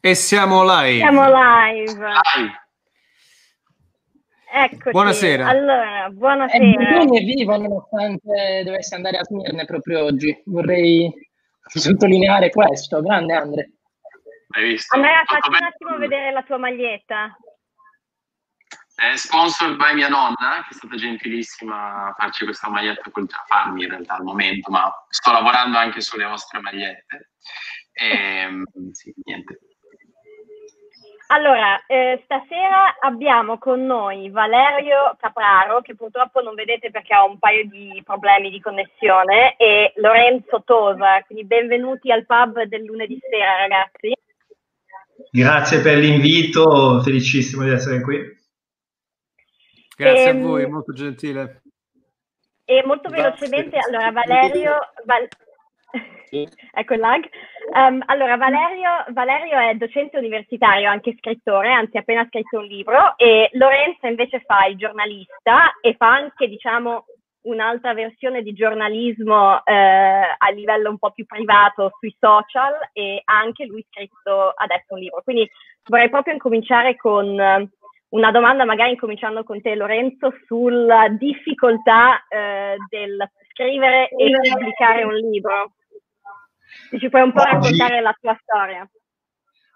E siamo live. Siamo live. Eccoci. Buonasera. Allora, buonasera. È vivo nonostante dovesse andare a Smirne proprio oggi. Vorrei sottolineare questo. Grande Andre. Hai visto? Andrea, facci un attimo vedere la tua maglietta. È sponsored by mia nonna, che è stata gentilissima a farci questa maglietta, a farmi in realtà al momento, ma sto lavorando anche sulle vostre magliette. E, ehm, sì, niente, allora, eh, stasera abbiamo con noi Valerio Capraro, che purtroppo non vedete perché ha un paio di problemi di connessione, e Lorenzo Tosa, quindi benvenuti al pub del lunedì sera, ragazzi. Grazie per l'invito, felicissimo di essere qui. Grazie e, a ehm, voi, molto gentile. E molto velocemente, allora Valerio... Val- ecco il lag. Um, allora, Valerio, Valerio, è docente universitario, anche scrittore, anzi ha appena scritto un libro, e Lorenzo invece fa il giornalista e fa anche, diciamo, un'altra versione di giornalismo eh, a livello un po' più privato sui social e ha anche lui scritto adesso un libro. Quindi vorrei proprio incominciare con una domanda, magari incominciando con te Lorenzo, sulla difficoltà eh, del scrivere e pubblicare un libro. Se ci puoi un po' oggi, raccontare la tua storia.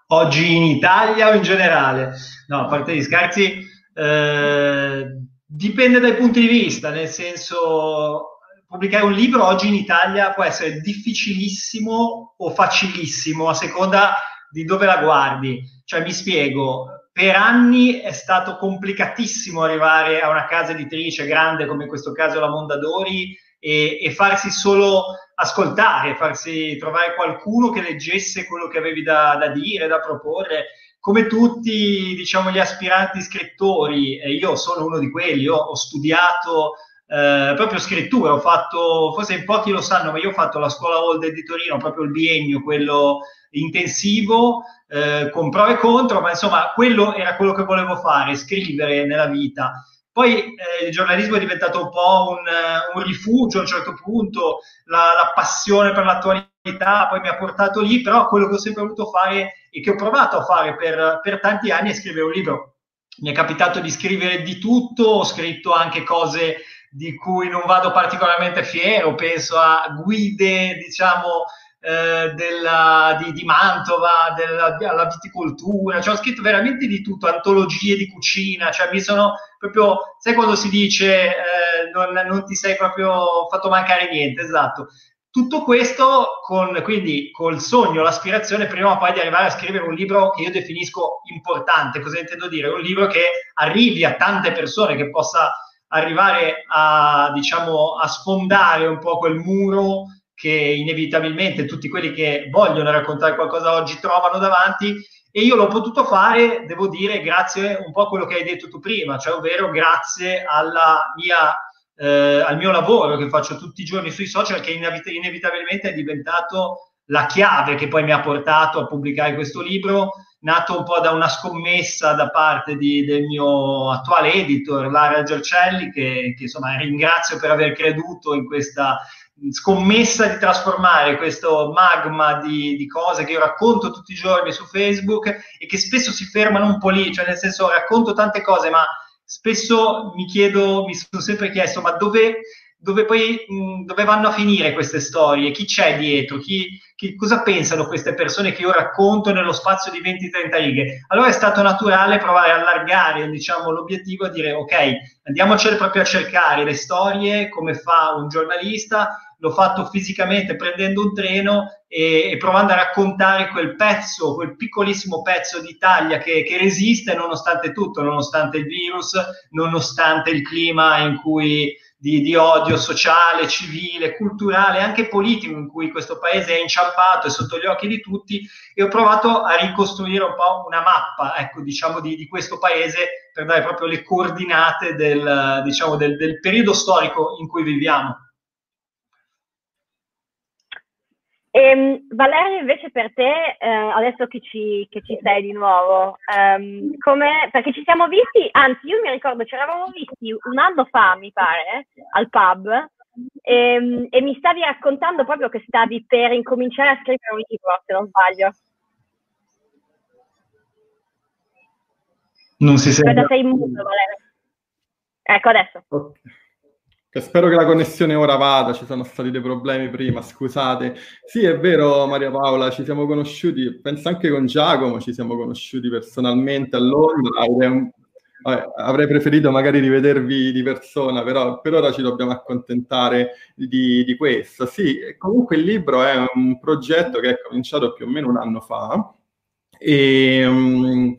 Oggi in Italia o in generale? No, a parte gli scherzi, eh, dipende dai punti di vista, nel senso pubblicare un libro oggi in Italia può essere difficilissimo o facilissimo a seconda di dove la guardi. Cioè, mi spiego, per anni è stato complicatissimo arrivare a una casa editrice grande come in questo caso la Mondadori e, e farsi solo ascoltare, farsi trovare qualcuno che leggesse quello che avevi da, da dire, da proporre. Come tutti, diciamo, gli aspiranti scrittori, e io sono uno di quelli, ho, ho studiato eh, proprio scrittura, ho fatto, forse in pochi lo sanno, ma io ho fatto la scuola Old di Torino, proprio il biennio, quello intensivo, eh, con pro e contro, ma insomma quello era quello che volevo fare, scrivere nella vita. Poi eh, il giornalismo è diventato un po' un, un rifugio a un certo punto, la, la, passione per l'attualità poi mi ha portato lì, però quello che ho sempre voluto fare e che ho provato a fare per, per tanti anni è scrivere un libro. Mi è capitato di scrivere di tutto, ho scritto anche cose di cui non vado particolarmente fiero, penso a guide, diciamo, eh, della, di, di, Mantova, della, della viticoltura, cioè ho scritto veramente di tutto, antologie di cucina, cioè mi sono proprio, sai quando si dice eh, non, non, ti sei proprio fatto mancare niente, esatto. Tutto questo con, quindi col sogno, l'aspirazione prima o poi di arrivare a scrivere un libro che io definisco importante. Cosa intendo dire? Un libro che arrivi a tante persone, che possa arrivare a, diciamo, a sfondare un po' quel muro che inevitabilmente tutti quelli che vogliono raccontare qualcosa oggi trovano davanti e io l'ho potuto fare, devo dire, grazie un po' a quello che hai detto tu prima, cioè ovvero grazie mia, eh, al mio lavoro che faccio tutti i giorni sui social che inevit- inevitabilmente è diventato la chiave che poi mi ha portato a pubblicare questo libro, nato un po' da una scommessa da parte di, del mio attuale editor, Lara Giorcelli, che, che insomma ringrazio per aver creduto in questa scommessa di trasformare questo magma di, di, cose che io racconto tutti i giorni su Facebook e che spesso si fermano un po' lì, cioè nel senso racconto tante cose, ma spesso mi chiedo, mi sono sempre chiesto, ma dove, dove poi mh, dove vanno a finire queste storie? Chi c'è dietro? Chi, chi, cosa pensano queste persone che io racconto nello spazio di 20-30 righe? Allora è stato naturale provare a allargare diciamo, l'obiettivo e dire ok, andiamocene proprio a cercare le storie come fa un giornalista l'ho fatto fisicamente prendendo un treno e, e, provando a raccontare quel pezzo, quel piccolissimo pezzo d'Italia che, che resiste nonostante tutto, nonostante il virus, nonostante il clima in cui di, di, odio sociale, civile, culturale, anche politico in cui questo paese è inciampato e sotto gli occhi di tutti e ho provato a ricostruire un po' una mappa, ecco, diciamo, di, di questo paese per dare proprio le coordinate del, diciamo, del, del periodo storico in cui viviamo. E, ehm, Valerio, invece per te, eh, adesso che ci, che ci, sei di nuovo, um, perché ci siamo visti, anzi io mi ricordo ci eravamo visti un anno fa, mi pare, al pub, E, e, mi stavi raccontando proprio che stavi per incominciare a scrivere un libro, se non sbaglio. Non si sente. Sei in muto, Valerio. Ecco, adesso. Okay. Spero che la connessione ora vada, ci sono stati dei problemi prima, scusate. Sì, è vero Maria Paola, ci siamo conosciuti, penso anche con Giacomo, ci siamo conosciuti personalmente a Londra. Avrei preferito magari rivedervi di persona, però per ora ci dobbiamo accontentare di, di questo. Sì, comunque il libro è un progetto che è cominciato più o meno un anno fa e um,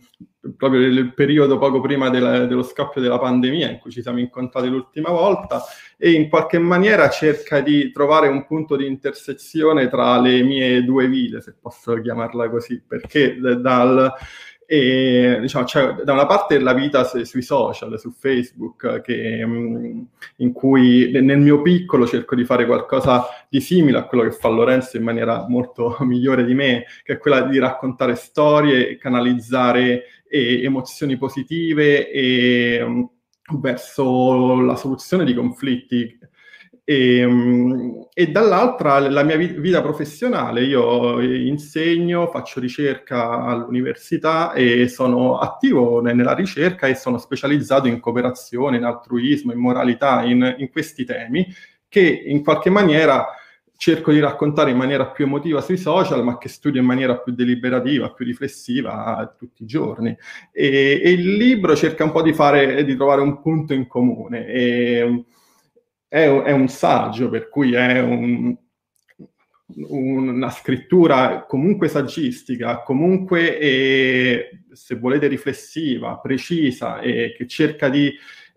proprio nel periodo poco prima della, dello scoppio della pandemia in cui ci siamo incontrati l'ultima volta e in qualche maniera cerca di trovare un punto di intersezione tra le mie due vite, se posso chiamarla così, perché dal e diciamo, c'è da una parte la vita sui social, su Facebook, che, mm, in cui nel mio piccolo cerco di fare qualcosa di simile a quello che fa Lorenzo in maniera molto migliore di me, che è quella di raccontare storie, canalizzare e, emozioni positive e, um, verso la soluzione di conflitti. E, ehm, e, dall'altra la mia vita professionale, io insegno, faccio ricerca all'università e sono attivo nella ricerca e sono specializzato in cooperazione, in altruismo, in moralità, in, in questi temi che in qualche maniera cerco di raccontare in maniera più emotiva sui social, ma che studio in maniera più deliberativa, più riflessiva tutti i giorni. E, e il libro cerca un po' di, fare, di trovare un punto in comune. E, è, è un saggio, per cui è un, una scrittura comunque saggistica, comunque, eh, se volete, riflessiva, precisa e che cerca di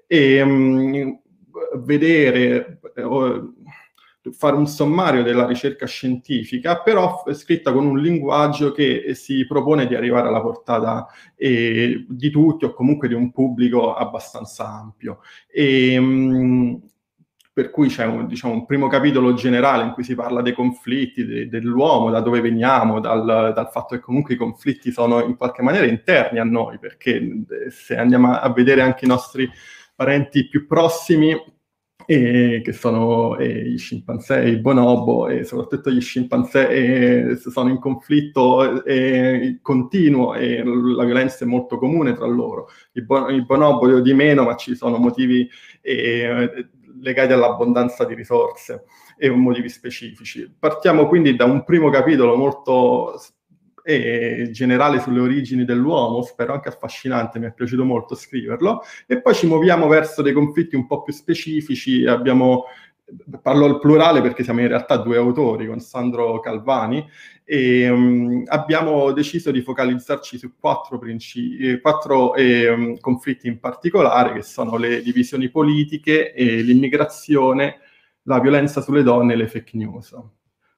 eh, vedere, fare un sommario della ricerca scientifica, però scritta con un linguaggio che si propone di arrivare alla portata eh, di tutti o comunque di un pubblico abbastanza ampio. E, mh, per cui c'è un, diciamo, un, primo capitolo generale in cui si parla dei conflitti, de, dell'uomo, da dove veniamo, dal, dal, fatto che comunque i conflitti sono in qualche maniera interni a noi, perché eh, se andiamo a, vedere anche i nostri parenti più prossimi, eh, che sono eh, i scimpanzé, i bonobo e soprattutto gli scimpanzé sono in conflitto continuo e la violenza è molto comune tra loro. I, bon- i bonobo di meno, ma ci sono motivi legati all'abbondanza di risorse e motivi specifici. Partiamo quindi da un primo capitolo molto eh, generale sulle origini dell'uomo, spero anche affascinante, mi è piaciuto molto scriverlo, e poi ci muoviamo verso dei conflitti un po' più specifici, abbiamo parlo al plurale perché siamo in realtà due autori con Sandro Calvani e um, abbiamo deciso di focalizzarci su quattro, principi, eh, quattro eh, conflitti in particolare che sono le divisioni politiche, eh, l'immigrazione, la violenza sulle donne e le fake news.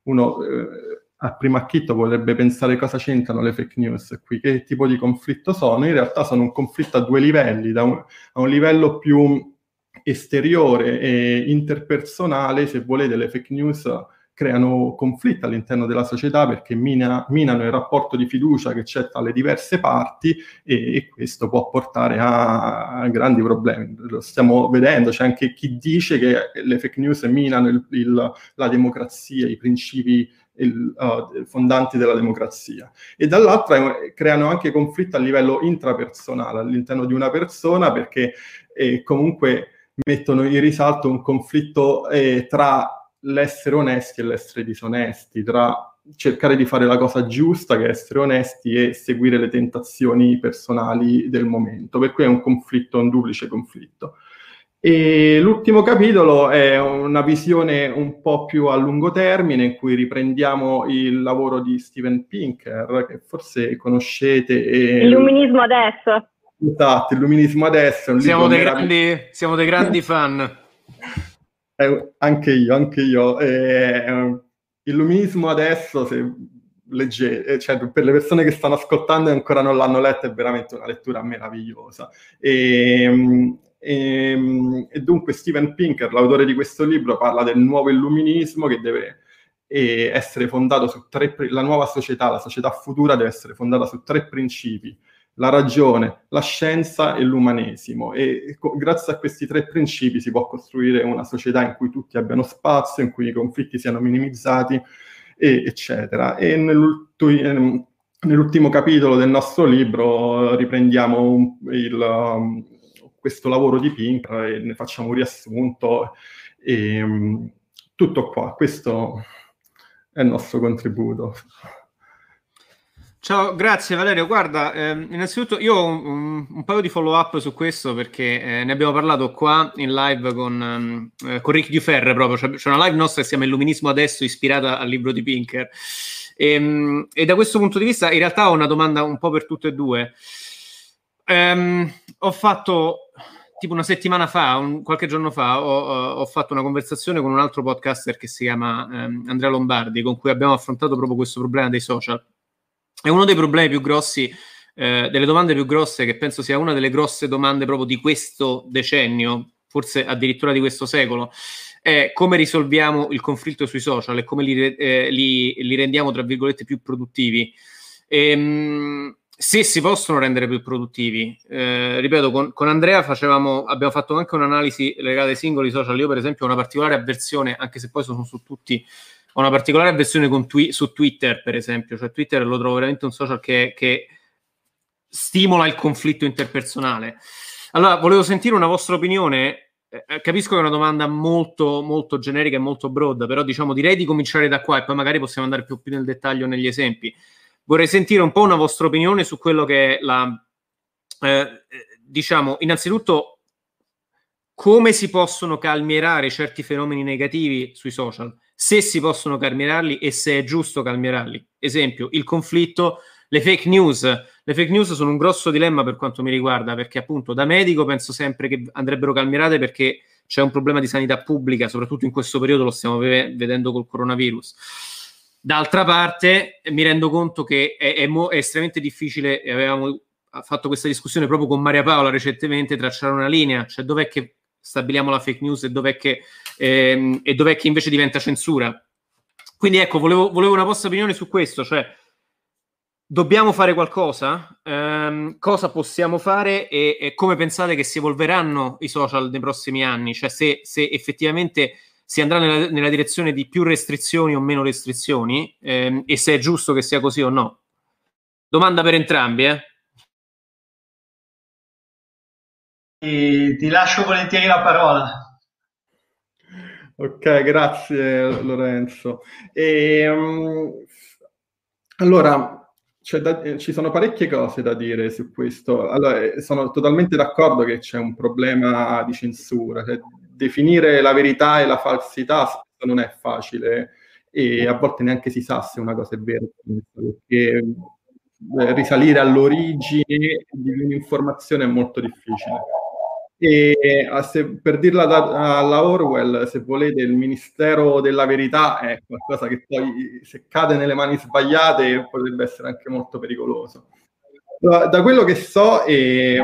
Uno eh, a primo acchito potrebbe pensare cosa c'entrano le fake news qui, che tipo di conflitto sono, in realtà sono un conflitto a due livelli, da un, a un livello più esteriore e interpersonale, se volete, le fake news creano conflitti all'interno della società perché mina, minano il rapporto di fiducia che c'è tra le diverse parti e, e questo può portare a, a, grandi problemi. Lo stiamo vedendo, c'è anche chi dice che le fake news minano il, il, la democrazia, i principi il, uh, fondanti della democrazia. E dall'altra eh, creano anche conflitti a livello intrapersonale all'interno di una persona perché eh, comunque mettono in risalto un conflitto eh, tra l'essere onesti e l'essere disonesti, tra cercare di fare la cosa giusta, che è essere onesti, e seguire le tentazioni personali del momento. Per cui è un conflitto, un duplice conflitto. E l'ultimo capitolo è una visione un po' più a lungo termine in cui riprendiamo il lavoro di Steven Pinker, che forse conoscete. E... Illuminismo adesso. Esatto, Illuminismo adesso. Siamo dei, grandi, siamo dei grandi fan. Eh, anche io, anche io. Eh, Illuminismo adesso, se leggete, eh, cioè per le persone che stanno ascoltando e ancora non l'hanno letto, è veramente una lettura meravigliosa. E, e, e dunque Steven Pinker, l'autore di questo libro, parla del nuovo illuminismo che deve essere fondato su tre, la nuova società, la società futura deve essere fondata su tre principi la ragione, la scienza e l'umanesimo. E, e co- grazie a questi tre principi si può costruire una società in cui tutti abbiano spazio, in cui i conflitti siano minimizzati, e, eccetera. E ehm, nell'ultimo capitolo del nostro libro riprendiamo un, il, um, questo lavoro di Pinker e ne facciamo un riassunto. E, um, tutto qua, questo è il nostro contributo. Ciao, grazie Valerio. Guarda, ehm, innanzitutto io ho un, un, paio di follow up su questo perché eh, ne abbiamo parlato qua in live con, um, eh, con Rick Duferre proprio. C'è, c'è, una live nostra che si chiama Illuminismo adesso, ispirata al libro di Pinker. E, um, e, da questo punto di vista, in realtà ho una domanda un po' per tutte e due. Um, ho fatto tipo una settimana fa, un, qualche giorno fa, ho, ho, fatto una conversazione con un altro podcaster che si chiama um, Andrea Lombardi, con cui abbiamo affrontato proprio questo problema dei social. E uno dei problemi più grossi, eh, delle domande più grosse, che penso sia una delle grosse domande proprio di questo decennio, forse addirittura di questo secolo, è come risolviamo il conflitto sui social e come li, eh, li, li rendiamo, tra virgolette, più produttivi. Ehm, se si possono rendere più produttivi. Eh, ripeto, con, con Andrea facevamo, abbiamo fatto anche un'analisi legata ai singoli social. Io, per esempio, ho una particolare avversione, anche se poi sono su tutti, ho una particolare avversione twi- su Twitter, per esempio. Cioè, Twitter lo trovo veramente un social che, che stimola il conflitto interpersonale. Allora, volevo sentire una vostra opinione. Eh, capisco che è una domanda molto, molto generica e molto broad, però diciamo direi di cominciare da qua e poi magari possiamo andare più, più nel dettaglio negli esempi vorrei sentire un po' una vostra opinione su quello che è la, eh, diciamo, innanzitutto come si possono calmierare certi fenomeni negativi sui social, se si possono calmierarli e se è giusto calmierarli. Esempio, il conflitto, le fake news. Le fake news sono un grosso dilemma per quanto mi riguarda, perché appunto da medico penso sempre che andrebbero calmierate perché c'è un problema di sanità pubblica, soprattutto in questo periodo lo stiamo vedendo col coronavirus D'altra parte mi rendo conto che è, è, mo- è estremamente difficile, e avevamo fatto questa discussione proprio con Maria Paola recentemente, tracciare una linea, cioè dov'è che stabiliamo la fake news e dov'è che, ehm, e dov'è che invece diventa censura. Quindi ecco, volevo, volevo, una vostra opinione su questo, cioè dobbiamo fare qualcosa? Ehm, cosa possiamo fare e, e, come pensate che si evolveranno i social nei prossimi anni? Cioè se, se effettivamente si andrà nella, nella, direzione di più restrizioni o meno restrizioni ehm, e se è giusto che sia così o no. Domanda per entrambi, eh? E ti lascio volentieri la parola. Ok, grazie Lorenzo. E, um, allora, da, ci sono parecchie cose da dire su questo. Allora, eh, sono totalmente d'accordo che c'è un problema di censura. Cioè, definire la verità e la falsità non è facile e a volte neanche si sa se una cosa è vera, perché eh, risalire all'origine di un'informazione è molto difficile. E se, per dirla da, alla Orwell, se volete, il Ministero della Verità è qualcosa che poi, se cade nelle mani sbagliate, potrebbe essere anche molto pericoloso. Da quello che so, eh,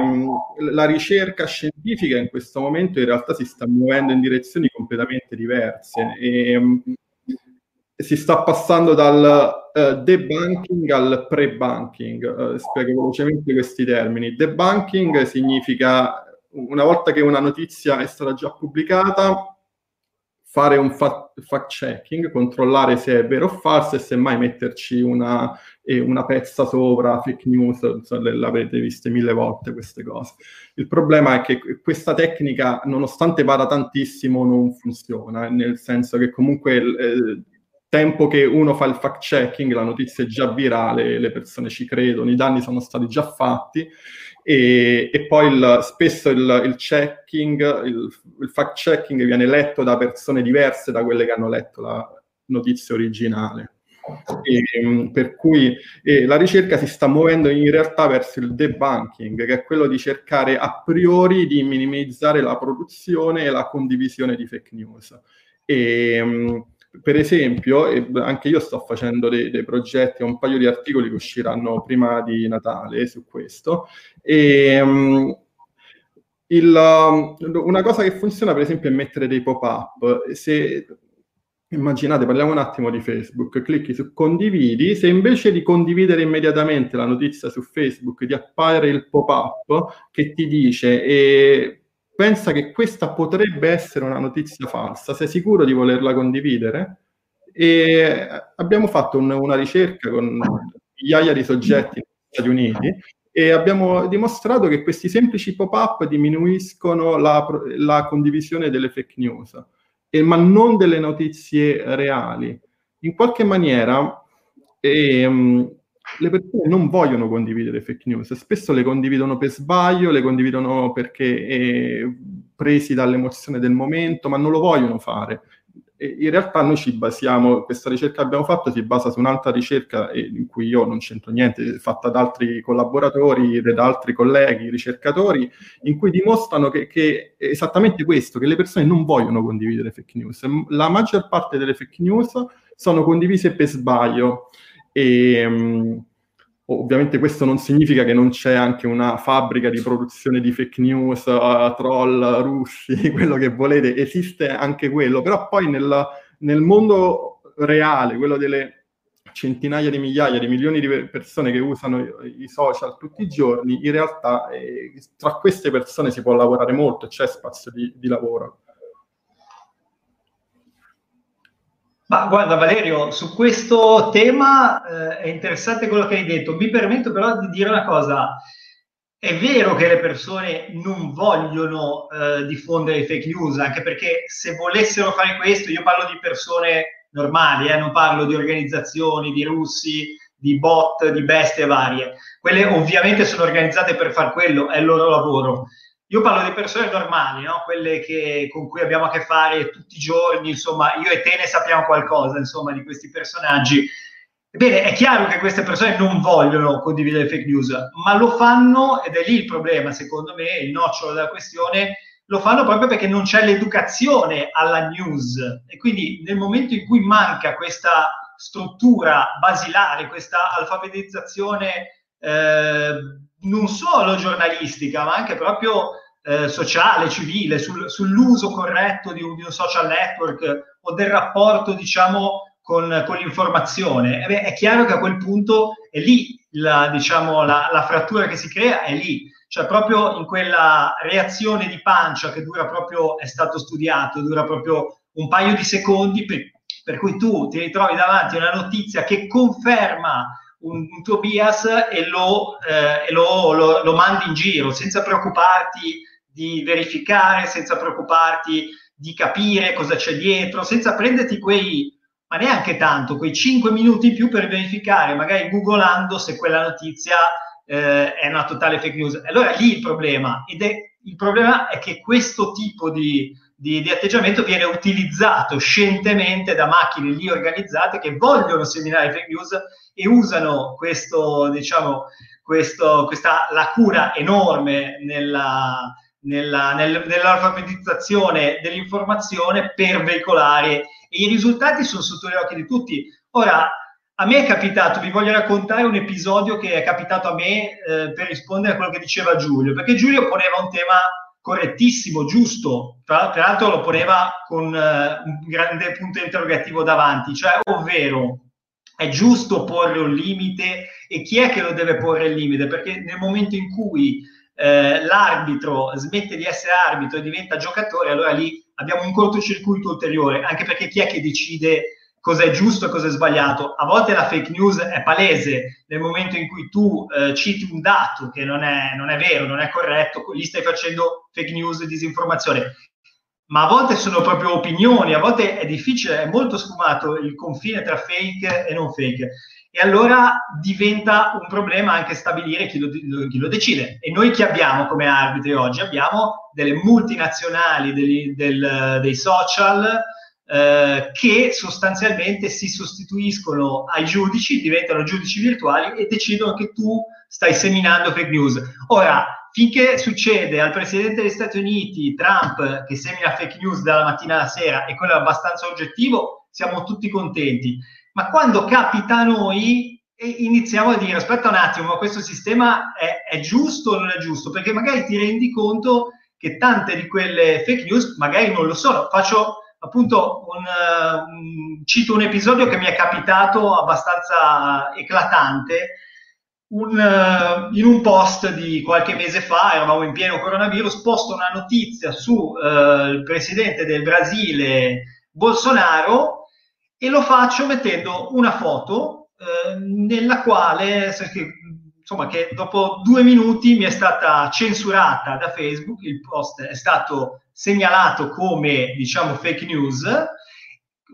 la ricerca scientifica in questo momento in realtà si sta muovendo in direzioni completamente diverse. E, si sta passando dal uh, debunking al pre-banking. Uh, spiego velocemente questi termini. Debunking significa una volta che una notizia è stata già pubblicata, fare un fact checking, controllare se è vero o falso e semmai metterci una, eh, una pezza sopra, fake news, l'avete viste mille volte queste cose. Il problema è che questa tecnica, nonostante vada tantissimo, non funziona, nel senso che comunque... Eh, tempo che uno fa il fact checking, la notizia è già virale, le persone ci credono, i danni sono stati già fatti e, e poi il, spesso il, il checking, il, il, fact checking viene letto da persone diverse da quelle che hanno letto la notizia originale. E, per cui la ricerca si sta muovendo in realtà verso il debunking, che è quello di cercare a priori di minimizzare la produzione e la condivisione di fake news. E, per esempio, anche io sto facendo dei, dei, progetti, un paio di articoli che usciranno prima di Natale su questo. E, um, il, una cosa che funziona, per esempio, è mettere dei pop-up. Se, immaginate, parliamo un attimo di Facebook, clicchi su condividi, se invece di condividere immediatamente la notizia su Facebook ti appare il pop-up che ti dice e pensa che questa potrebbe essere una notizia falsa, sei sicuro di volerla condividere? E abbiamo fatto un, una ricerca con migliaia di soggetti negli Stati Uniti e abbiamo dimostrato che questi semplici pop-up diminuiscono la, la condivisione delle fake news eh, ma non delle notizie reali. In qualche maniera ehm, le persone non vogliono condividere fake news, spesso le condividono per sbaglio, le condividono perché eh, presi dall'emozione del momento, ma non lo vogliono fare in realtà noi ci basiamo, questa ricerca che abbiamo fatto si basa su un'altra ricerca in cui io non c'entro niente, fatta da altri collaboratori, da altri colleghi, ricercatori, in cui dimostrano che, che esattamente questo, che le persone non vogliono condividere fake news. La maggior parte delle fake news sono condivise per sbaglio. E, Ovviamente questo non significa che non c'è anche una fabbrica di produzione di fake news, uh, troll russi, quello che volete, esiste anche quello, però poi nel, nel mondo reale, quello delle centinaia di migliaia di milioni di persone che usano i social tutti i giorni, in realtà eh, tra queste persone si può lavorare molto, c'è spazio di, di lavoro. Ma guarda Valerio, su questo tema eh, è interessante quello che hai detto. Mi permetto però di dire una cosa. È vero che le persone non vogliono eh, diffondere fake news, anche perché se volessero fare questo, io parlo di persone normali, eh, non parlo di organizzazioni, di russi, di bot, di bestie varie. Quelle ovviamente sono organizzate per far quello, è il loro lavoro. Io parlo di persone normali, no? quelle che, con cui abbiamo a che fare tutti i giorni, insomma, io e te ne sappiamo qualcosa, insomma, di questi personaggi. Ebbene, è chiaro che queste persone non vogliono condividere fake news, ma lo fanno, ed è lì il problema, secondo me, il nocciolo della questione, lo fanno proprio perché non c'è l'educazione alla news. E quindi nel momento in cui manca questa struttura basilare, questa alfabetizzazione eh, non solo giornalistica, ma anche proprio eh, sociale, civile, sul, sull'uso corretto di un, di un, social network o del rapporto, diciamo, con, con l'informazione. Beh, è chiaro che a quel punto è lì la, diciamo, la, la frattura che si crea, è lì cioè proprio in quella reazione di pancia che dura proprio, è stato studiato, dura proprio un paio di secondi, per, per cui tu ti ritrovi davanti a una notizia che conferma un, un tuo bias e, lo, eh, e lo, lo, lo mandi in giro senza preoccuparti di verificare, senza preoccuparti di capire cosa c'è dietro, senza prenderti quei, ma neanche tanto, quei 5 minuti in più per verificare, magari googolando se quella notizia eh, è una totale fake news. Allora lì il problema, ed è, il problema è che questo tipo di, di, di, atteggiamento viene utilizzato scientemente da macchine lì organizzate che vogliono seminare fake news e usano questo, diciamo, questo, questa lacuna enorme nella, nella, nel, nell'alfabetizzazione dell'informazione per veicolare e i risultati sono sotto gli occhi di tutti. Ora, a me è capitato, vi voglio raccontare un episodio che è capitato a me eh, per rispondere a quello che diceva Giulio, perché Giulio poneva un tema correttissimo, giusto, tra, l'altro lo poneva con uh, un grande punto interrogativo davanti, cioè ovvero è giusto porre un limite e chi è che lo deve porre il limite? Perché nel momento in cui eh, l'arbitro smette di essere arbitro e diventa giocatore, allora lì abbiamo un cortocircuito ulteriore, anche perché chi è che decide cosa è giusto e cosa è sbagliato. A volte la fake news è palese nel momento in cui tu eh, citi un dato che non è, non è, vero, non è corretto, lì stai facendo fake news e disinformazione. Ma a volte sono proprio opinioni, a volte è difficile, è molto sfumato il confine tra fake e non fake. E allora diventa un problema anche stabilire chi lo, chi lo decide. E noi chi abbiamo come arbitri oggi? Abbiamo delle multinazionali degli, del, dei social, eh, che sostanzialmente si sostituiscono ai giudici, diventano giudici virtuali e decidono che tu stai seminando fake news. Ora, finché succede al presidente degli Stati Uniti, Trump, che semina fake news dalla mattina alla sera, e quello è abbastanza oggettivo, siamo tutti contenti. Ma quando capita a noi, iniziamo a dire, aspetta un attimo, ma questo sistema è, è giusto o non è giusto? Perché magari ti rendi conto che tante di quelle fake news magari non lo sono. Faccio appunto un, un, cito un episodio che mi è capitato abbastanza eclatante. Un, in un post di qualche mese fa, eravamo in pieno coronavirus, posto una notizia sul uh, presidente del Brasile Bolsonaro e lo faccio mettendo una foto uh, nella quale, insomma, che dopo due minuti mi è stata censurata da Facebook, il post è stato segnalato come diciamo fake news.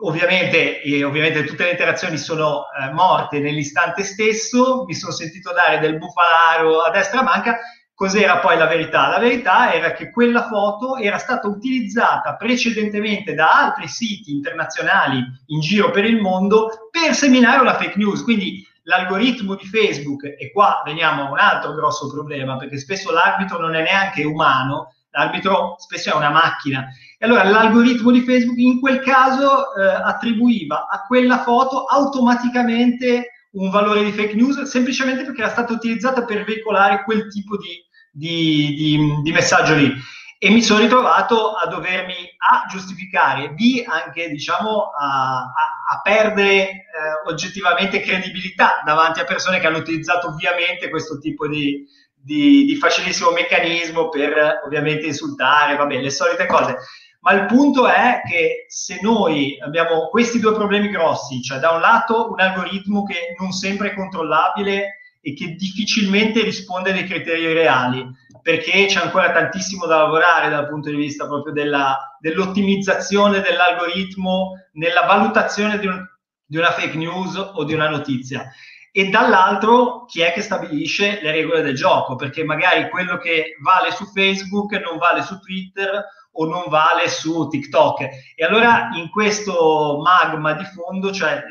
Ovviamente, eh, ovviamente tutte le interazioni sono eh, morte nell'istante stesso, mi sono sentito dare del bufalaro a destra manca. Cos'era poi la verità? La verità era che quella foto era stata utilizzata precedentemente da altri siti internazionali in giro per il mondo per seminare una fake news. Quindi l'algoritmo di Facebook, e qua veniamo a un altro grosso problema, perché spesso l'arbitro non è neanche umano, l'arbitro spesso è una macchina. E allora l'algoritmo di Facebook in quel caso eh, attribuiva a quella foto automaticamente un valore di fake news semplicemente perché era stata utilizzata per veicolare quel tipo di, di, di, di messaggio lì. E mi sono ritrovato a dovermi A giustificare, B anche diciamo a, a, a perdere eh, oggettivamente credibilità davanti a persone che hanno utilizzato ovviamente questo tipo di, di, di facilissimo meccanismo per ovviamente insultare, vabbè, le solite cose. Ma il punto è che se noi abbiamo questi due problemi grossi, cioè da un lato un algoritmo che non sempre è controllabile e che difficilmente risponde ai criteri reali, perché c'è ancora tantissimo da lavorare dal punto di vista proprio della, dell'ottimizzazione dell'algoritmo nella valutazione di, un, di una fake news o di una notizia. E dall'altro chi è che stabilisce le regole del gioco, perché magari quello che vale su Facebook non vale su Twitter o non vale su TikTok. E allora in questo magma di fondo, cioè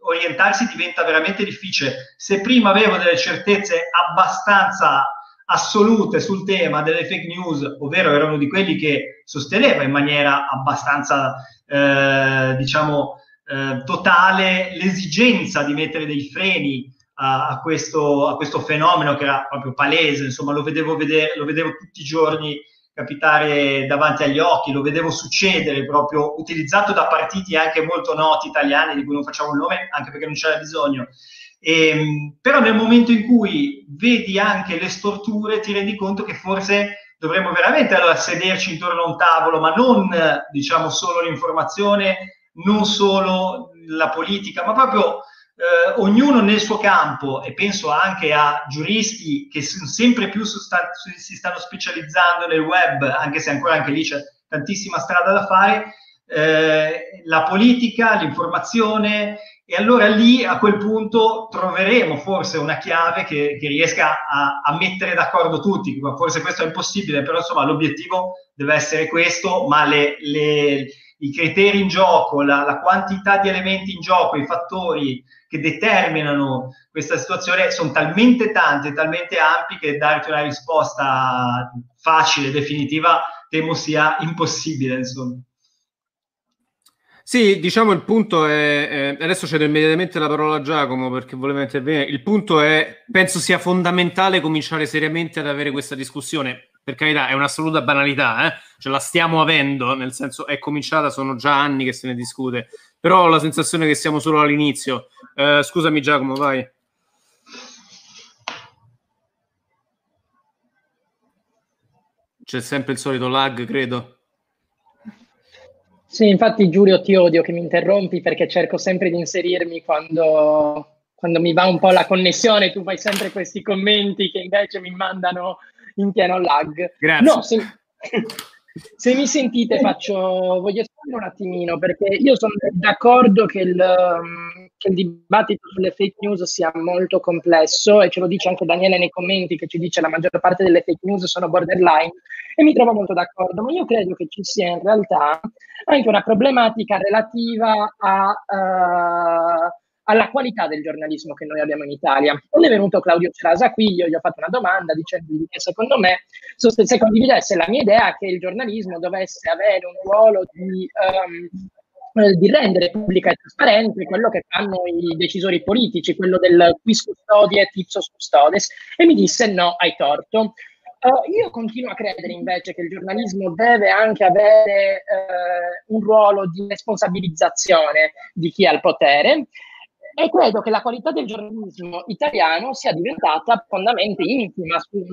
orientarsi diventa veramente difficile. Se prima avevo delle certezze abbastanza assolute sul tema delle fake news, ovvero erano di quelli che sosteneva in maniera abbastanza, eh, diciamo, eh, totale l'esigenza di mettere dei freni a, a, questo, a, questo, fenomeno che era proprio palese, insomma lo vedevo, vedere, lo vedevo tutti i giorni capitare davanti agli occhi, lo vedevo succedere proprio utilizzato da partiti anche molto noti italiani di cui non facciamo il nome anche perché non c'era bisogno. E, ehm, però nel momento in cui vedi anche le storture ti rendi conto che forse dovremmo veramente allora sederci intorno a un tavolo, ma non diciamo solo l'informazione non solo la politica, ma proprio eh, ognuno nel suo campo, e penso anche a giuristi che sempre più sta- si stanno specializzando nel web, anche se ancora anche lì c'è tantissima strada da fare, eh, la politica, l'informazione, e allora lì a quel punto troveremo forse una chiave che, che riesca a, a, mettere d'accordo tutti. Forse questo è impossibile, però insomma l'obiettivo deve essere questo, ma le, le i criteri in gioco, la, la, quantità di elementi in gioco, i fattori che determinano questa situazione sono talmente tanti, talmente ampi che darti una risposta facile, definitiva, temo sia impossibile. Insomma. Sì, diciamo il punto è, eh, adesso cedo immediatamente la parola a Giacomo perché voleva intervenire, il punto è, penso sia fondamentale cominciare seriamente ad avere questa discussione, per carità è un'assoluta banalità, eh? ce la stiamo avendo, nel senso è cominciata, sono già anni che se ne discute, però ho la sensazione che siamo solo all'inizio. Eh, scusami Giacomo, vai. C'è sempre il solito lag, credo. Sì, infatti Giulio ti odio che mi interrompi perché cerco sempre di inserirmi quando, quando mi va un po' la connessione, tu fai sempre questi commenti che invece mi mandano in pieno lag. Grazie. No, se, se mi sentite faccio, voglio spiegare un attimino perché io sono d'accordo che il, um, che il dibattito sulle fake news sia molto complesso e ce lo dice anche Daniele nei commenti che ci dice la maggior parte delle fake news sono borderline e mi trovo molto d'accordo, ma io credo che ci sia in realtà anche una problematica relativa a... Uh, alla qualità del giornalismo che noi abbiamo in Italia. Quando è venuto Claudio Cerasa qui, io gli ho fatto una domanda dicendo che secondo me, se condividesse la mia idea che il giornalismo dovesse avere un ruolo di, um, di rendere pubblica e trasparente quello che fanno i decisori politici, quello del quis custodie et ipsos custodes, e mi disse no, hai torto. Uh, io continuo a credere invece che il giornalismo deve anche avere uh, un ruolo di responsabilizzazione di chi ha il potere e credo che la qualità del giornalismo italiano sia diventata fondamentalmente intima su,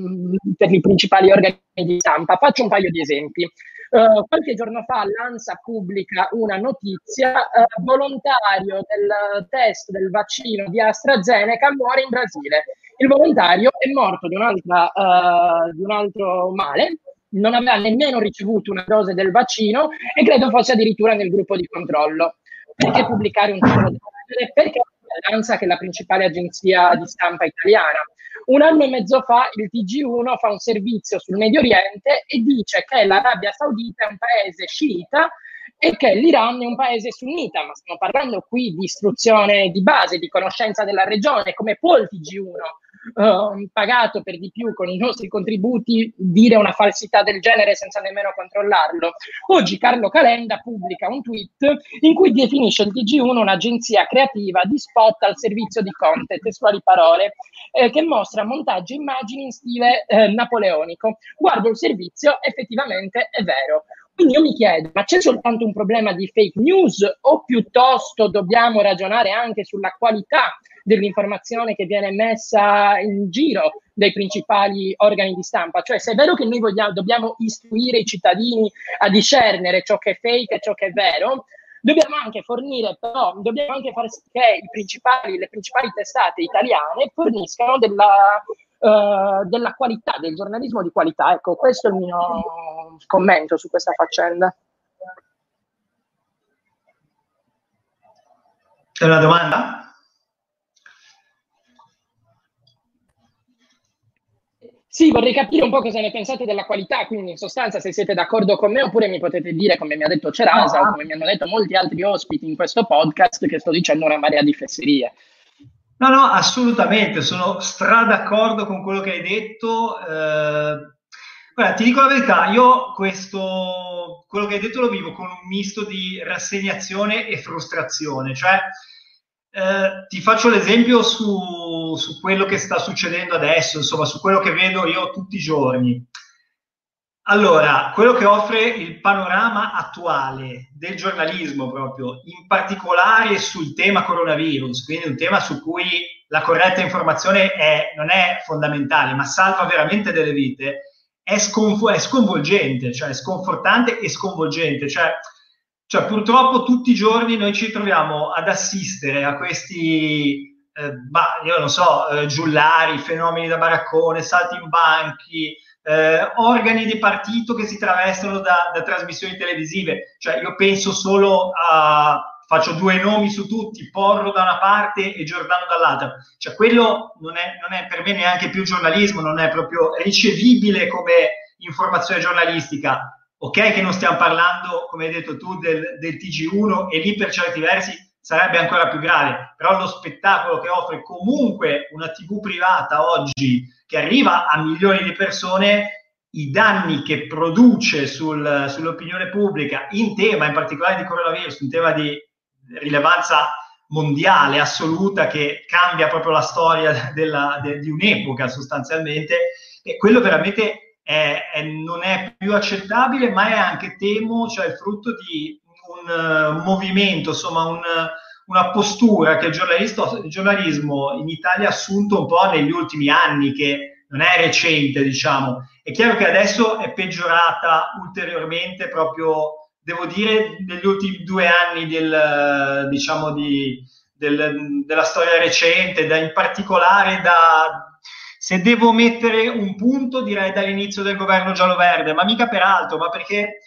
per i principali organi di stampa. Faccio un paio di esempi. Uh, qualche giorno fa l'ANSA pubblica una notizia, uh, volontario del test del vaccino di AstraZeneca muore in Brasile. Il volontario è morto di, uh, di un altro male, non aveva nemmeno ricevuto una dose del vaccino e credo fosse addirittura nel gruppo di controllo. Perché pubblicare un titolo del genere? Perché l'ANSA, che è la principale agenzia di stampa italiana, un anno e mezzo fa il TG1 fa un servizio sul Medio Oriente e dice che l'Arabia Saudita è un paese sciita e che l'Iran è un paese sunnita, ma stiamo parlando qui di istruzione di base, di conoscenza della regione, come può il TG1 uh, pagato per di più con i nostri contributi dire una falsità del genere senza nemmeno controllarlo. Oggi Carlo Calenda pubblica un tweet in cui definisce il TG1 un'agenzia creativa di spot al servizio di Conte, testuali parole, eh, che mostra montaggi e immagini in stile eh, napoleonico. Guardo il servizio, effettivamente è vero. Quindi io mi chiedo, ma c'è soltanto un problema di fake news o piuttosto dobbiamo ragionare anche sulla qualità dell'informazione che viene messa in giro dai principali organi di stampa. Cioè, se è vero che noi vogliamo, dobbiamo istruire i cittadini a discernere ciò che è fake e ciò che è vero, dobbiamo anche fornire, però, dobbiamo anche far sì che principali, le principali testate italiane forniscano della, uh, della qualità, del giornalismo di qualità. Ecco, questo è il mio commento su questa faccenda. C'è una domanda? Sì, vorrei capire un po' cosa ne pensate della qualità, quindi in sostanza se siete d'accordo con me oppure mi potete dire, come mi ha detto Cerasa o come mi hanno detto molti altri ospiti in questo podcast, che sto dicendo una marea di fesserie. No, no, assolutamente, sono stra d'accordo con quello che hai detto. Eh, guarda, ti dico la verità, io questo, quello che hai detto lo vivo con un misto di rassegnazione e frustrazione, cioè eh, ti faccio l'esempio su, su, quello che sta succedendo adesso, insomma, su quello che vedo io tutti i giorni. Allora, quello che offre il panorama attuale del giornalismo proprio, in particolare sul tema coronavirus, quindi un tema su cui la corretta informazione è, non è fondamentale, ma salva veramente delle vite, è, sconf- è sconvolgente, cioè è sconfortante e sconvolgente. Cioè, cioè, purtroppo tutti i giorni noi ci troviamo ad assistere a questi, eh, bah, io non so, eh, giullari, fenomeni da baraccone, salti in banchi, eh, organi di partito che si travestono da, da, trasmissioni televisive. Cioè, io penso solo a, faccio due nomi su tutti, Porro da una parte e Giordano dall'altra. Cioè, quello non è, non è per me neanche più giornalismo, non è proprio ricevibile come informazione giornalistica ok che non stiamo parlando, come hai detto tu, del, del TG1 e lì per certi versi sarebbe ancora più grave, però lo spettacolo che offre comunque una TV privata oggi che arriva a milioni di persone, i danni che produce sul, sull'opinione pubblica in tema in particolare di coronavirus, un tema di rilevanza mondiale assoluta che cambia proprio la storia della, de, di un'epoca sostanzialmente, e quello veramente è, è, non è più accettabile, ma è anche, temo, cioè il frutto di un uh, movimento, insomma, un, una postura che il, il, giornalismo in Italia ha assunto un po' negli ultimi anni, che non è recente, diciamo. È chiaro che adesso è peggiorata ulteriormente proprio, devo dire, negli ultimi due anni del, diciamo, di, del, della storia recente, da, in particolare da se devo mettere un punto, direi dall'inizio del governo giallo-verde, ma mica per altro, ma perché,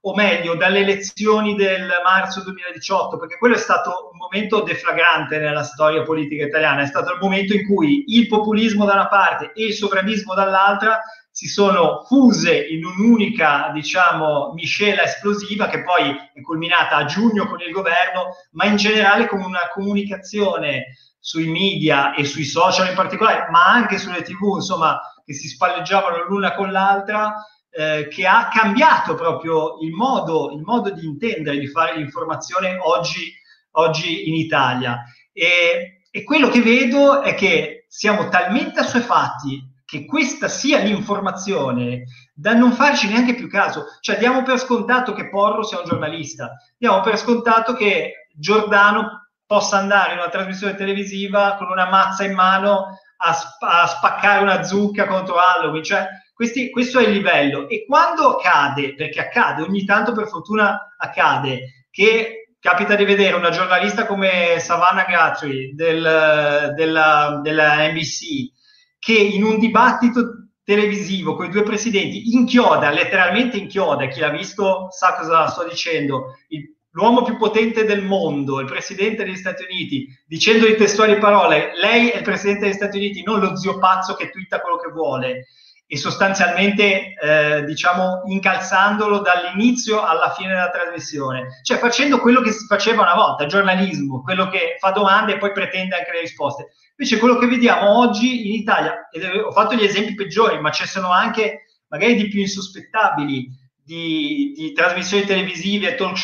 o meglio, dalle elezioni del marzo 2018, perché quello è stato un momento deflagrante nella storia politica italiana, è stato il momento in cui il populismo da una parte e il sovranismo dall'altra si sono fuse in un'unica, diciamo, miscela esplosiva che poi è culminata a giugno con il governo, ma in generale con una comunicazione sui media e sui social in particolare, ma anche sulle tv, insomma, che si spalleggiavano l'una con l'altra, eh, che ha cambiato proprio il modo, il modo di intendere, di fare l'informazione oggi, oggi in Italia. E, e quello che vedo è che siamo talmente assuefatti che questa sia l'informazione da non farci neanche più caso. Cioè diamo per scontato che Porro sia un giornalista, diamo per scontato che Giordano possa andare in una trasmissione televisiva con una mazza in mano a, sp- a spaccare una zucca contro Halloween. Cioè, questi, questo è il livello. E quando accade, perché accade, ogni tanto per fortuna accade, che capita di vedere una giornalista come Savannah Guthrie del, della, della NBC che in un dibattito televisivo con i due presidenti inchioda, letteralmente inchioda, chi l'ha visto sa cosa sto dicendo, il, l'uomo più potente del mondo, il presidente degli Stati Uniti, dicendo di testuali parole, lei è il presidente degli Stati Uniti, non lo zio pazzo che twitta quello che vuole, e sostanzialmente eh, diciamo incalzandolo dall'inizio alla fine della trasmissione, cioè facendo quello che si faceva una volta, giornalismo, quello che fa domande e poi pretende anche le risposte. Invece quello che vediamo oggi in Italia, ed ho fatto gli esempi peggiori, ma ci sono anche magari di più insospettabili di, di trasmissioni televisive e talk,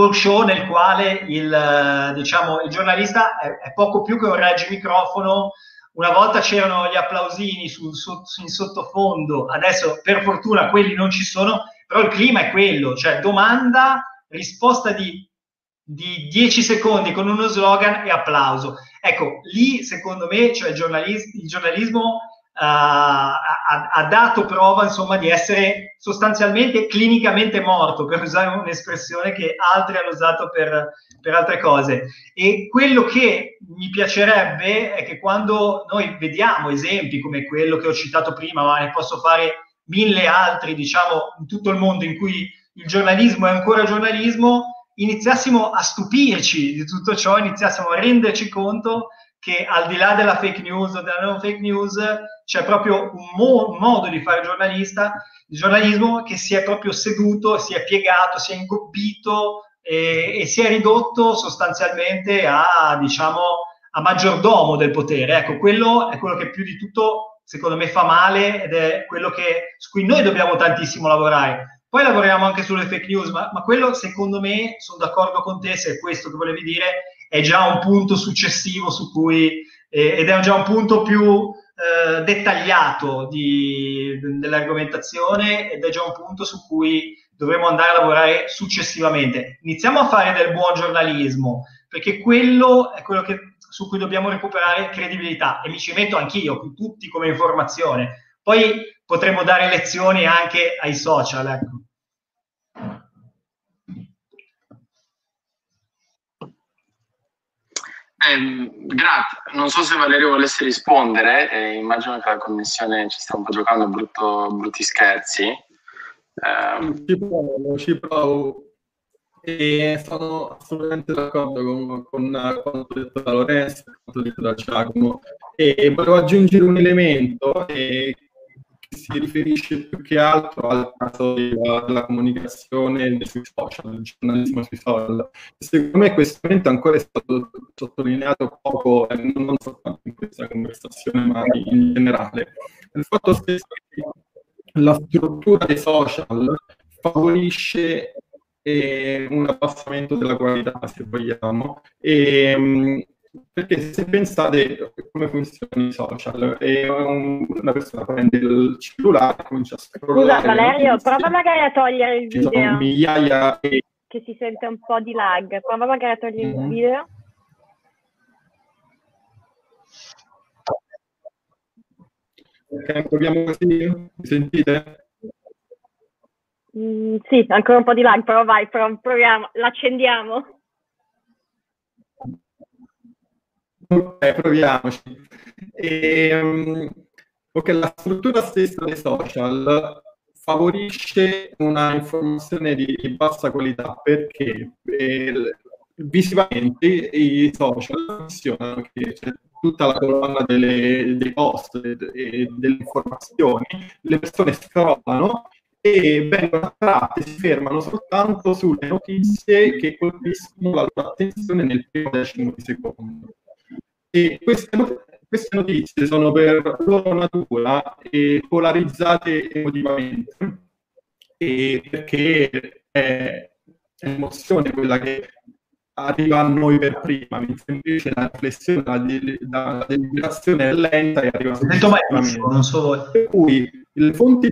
talk, show nel quale il, diciamo, il giornalista è, è poco più che un reggimicrofono una volta c'erano gli applausini sul, su, in sottofondo, adesso per fortuna quelli non ci sono, però il clima è quello, cioè domanda, risposta di, di 10 secondi con uno slogan e applauso. Ecco, lì secondo me cioè il, giornalis- il giornalismo ha, ha, dato prova insomma di essere sostanzialmente clinicamente morto, per usare un'espressione che altri hanno usato per, per altre cose. E quello che mi piacerebbe è che quando noi vediamo esempi come quello che ho citato prima, ma ne posso fare mille altri, diciamo, in tutto il mondo in cui il giornalismo è ancora giornalismo, iniziassimo a stupirci di tutto ciò, iniziassimo a renderci conto che al di là della fake news o della non fake news c'è proprio un, mo- modo di fare giornalista, il giornalismo che si è proprio seduto, si è piegato, si è ingobbito e, e si è ridotto sostanzialmente a, diciamo, a maggiordomo del potere. Ecco, quello è quello che più di tutto, secondo me, fa male ed è quello che, su cui noi dobbiamo tantissimo lavorare. Poi lavoriamo anche sulle fake news, ma, ma quello, secondo me, sono d'accordo con te, se è questo che volevi dire, è già un punto successivo su cui, eh, ed è già un punto più eh, dettagliato di, dell'argomentazione ed è già un punto su cui dovremo andare a lavorare successivamente. Iniziamo a fare del buon giornalismo, perché quello è quello che, su cui dobbiamo recuperare credibilità e mi ci metto anch'io, tutti come informazione. Poi potremo dare lezioni anche ai social. Ecco. Eh, grazie, non so se Valerio volesse rispondere, eh, immagino che la connessione ci stia un po' giocando brutto, brutti scherzi. Eh. Ci provo, ci provo. E sono assolutamente d'accordo con, con quanto detto da Lorenzo, quanto detto da Giacomo. E volevo aggiungere un elemento eh, si riferisce più che altro al caso della, della comunicazione sui social, del giornalismo sui social. Secondo me questo momento ancora è stato sottolineato poco, eh, non soltanto in questa conversazione, ma in generale. Il fatto stesso che la struttura dei social favorisce eh, un abbassamento della qualità, se vogliamo, e, perché se pensate come funzionano i social, e un, una persona prende il cellulare, comincia a scrollare. Scusa Valerio, prova magari a togliere il video. Ci sono migliaia e... Che si sente un po' di lag. Prova magari a togliere mm-hmm. il mhm. video. Ok, proviamo così. Mi sentite? Mm, sì, ancora un po' di lag, però vai, proviamo, l'accendiamo. Ok, proviamoci. E, um, ok, la struttura stessa dei social favorisce una informazione di, di bassa qualità perché eh, visivamente i social funzionano che c'è tutta la colonna delle, dei post e de, delle informazioni, le persone scrollano e vengono attratte, si fermano soltanto sulle notizie che colpiscono la loro attenzione nel primo decimo di secondo. E queste, queste notizie sono per loro natura eh, polarizzate emotivamente, e perché è, è emozione quella che arriva a noi per prima, mentre invece la riflessione, la, la, deliberazione è lenta e arriva mai non so. Per cui le fonti...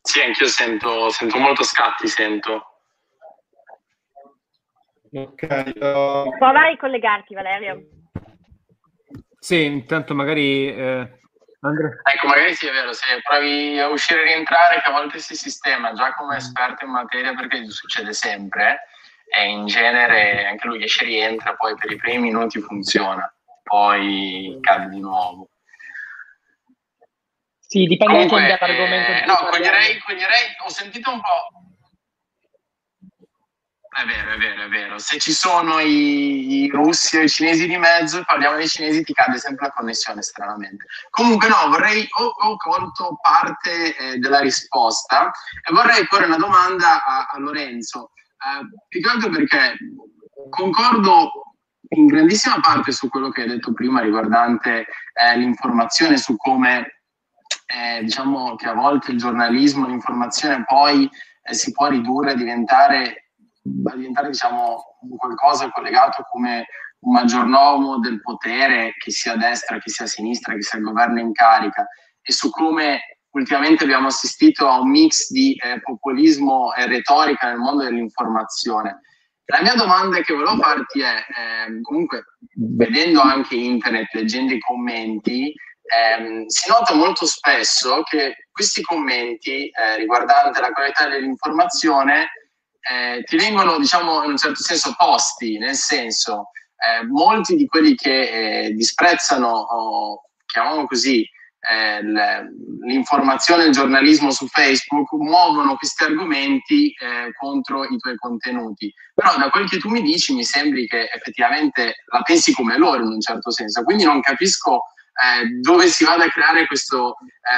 Sì, anch'io sento, sento molto scatti, sento. Ok. Uh... Prova a ricollegarti, Valerio. Sì, intanto magari... Eh... Andrea. Ecco, magari sì, è vero, se provi a uscire e rientrare, che a volte si sistema, già come esperto in materia, perché succede sempre, e in genere anche lui esce e rientra, poi per i primi minuti funziona, poi cade di nuovo. Sì, dipende Comunque, anche dall'argomento. Eh, no, coglierei, coglierei, ho sentito un po' È vero, è vero, è vero. Se ci sono i, i, russi o i cinesi di mezzo, parliamo dei cinesi, ti cade sempre la connessione stranamente. Comunque no, vorrei, ho, ho colto parte eh, della risposta e vorrei porre una domanda a, a Lorenzo. Eh, più che altro perché concordo in grandissima parte su quello che hai detto prima riguardante eh, l'informazione, su come eh, diciamo che a volte il giornalismo, l'informazione poi eh, si può ridurre a diventare a diventare diciamo, qualcosa collegato come un maggiordomo del potere, che sia a destra, che sia a sinistra, che sia il governo in carica, e su come ultimamente abbiamo assistito a un mix di eh, populismo e retorica nel mondo dell'informazione. La mia domanda che volevo farti è, eh, comunque, vedendo anche internet, leggendo i commenti, eh, si nota molto spesso che questi commenti eh, riguardanti la qualità dell'informazione eh, ti vengono, diciamo, in un certo senso posti, nel senso, eh, molti di quelli che eh, disprezzano, o, chiamiamolo così, eh, l'informazione e il giornalismo su Facebook muovono questi argomenti eh, contro i tuoi contenuti. Però da quel che tu mi dici mi sembri che effettivamente la pensi come loro in un certo senso, quindi non capisco eh, dove si vada a creare questo,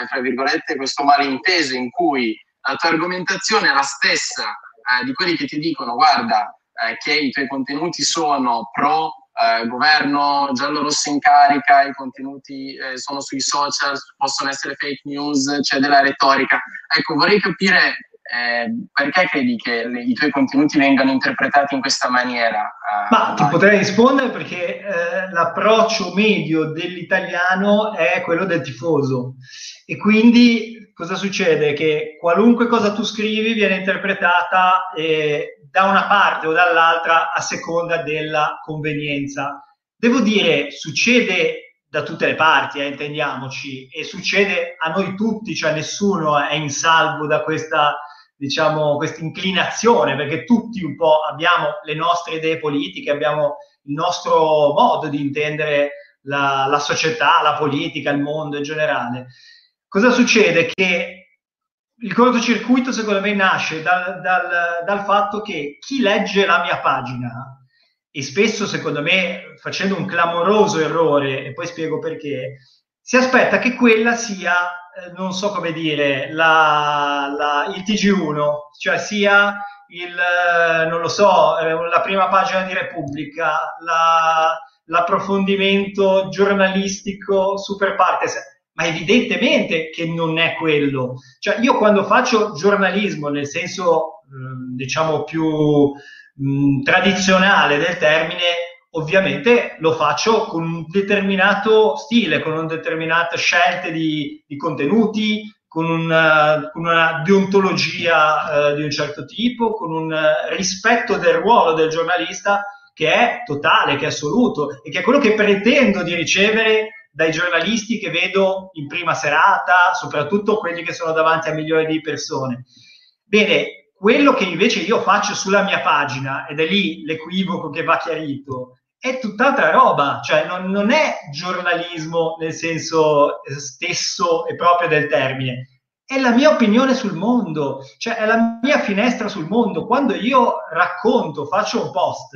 fra virgolette, questo malinteso in cui la tua argomentazione è la stessa eh, di quelli che ti dicono guarda eh, che i tuoi contenuti sono pro eh, governo giallo-rosso in carica, i contenuti eh, sono sui social, possono essere fake news, c'è della retorica. Ecco, vorrei capire eh, perché credi che le, i tuoi contenuti vengano interpretati in questa maniera? Ma ti potrei rispondere perché l'approccio medio dell'italiano è quello del tifoso e quindi cosa succede? Che qualunque cosa tu scrivi viene interpretata eh, da una parte o dall'altra a seconda della convenienza. Devo dire, succede da tutte le parti, eh, intendiamoci, e succede a noi tutti, cioè nessuno è in salvo da questa diciamo, questa inclinazione, perché tutti un po' abbiamo le nostre idee politiche, abbiamo il nostro modo di intendere la, la società, la politica, il mondo in generale. Cosa succede? Che il cortocircuito secondo me nasce dal, dal, dal, fatto che chi legge la mia pagina, e spesso secondo me facendo un clamoroso errore, e poi spiego perché, si aspetta che quella sia eh, non so come dire, la, la, il TG1, cioè sia il, eh, non lo so, eh, la prima pagina di Repubblica, la, l'approfondimento giornalistico super partes, ma evidentemente che non è quello. Cioè io quando faccio giornalismo nel senso, diciamo, più mh, tradizionale del termine, ovviamente lo faccio con un determinato stile, con una determinata scelte di, di contenuti, con una, con una deontologia eh, di un certo tipo, con un rispetto del ruolo del giornalista che è totale, che è assoluto e che è quello che pretendo di ricevere dai giornalisti che vedo in prima serata, soprattutto quelli che sono davanti a milioni di persone. Bene, quello che invece io faccio sulla mia pagina, ed è lì l'equivoco che va chiarito, è tutt'altra roba, cioè non, non, è giornalismo nel senso stesso e proprio del termine, è la mia opinione sul mondo, cioè è la mia finestra sul mondo. Quando io racconto, faccio un post,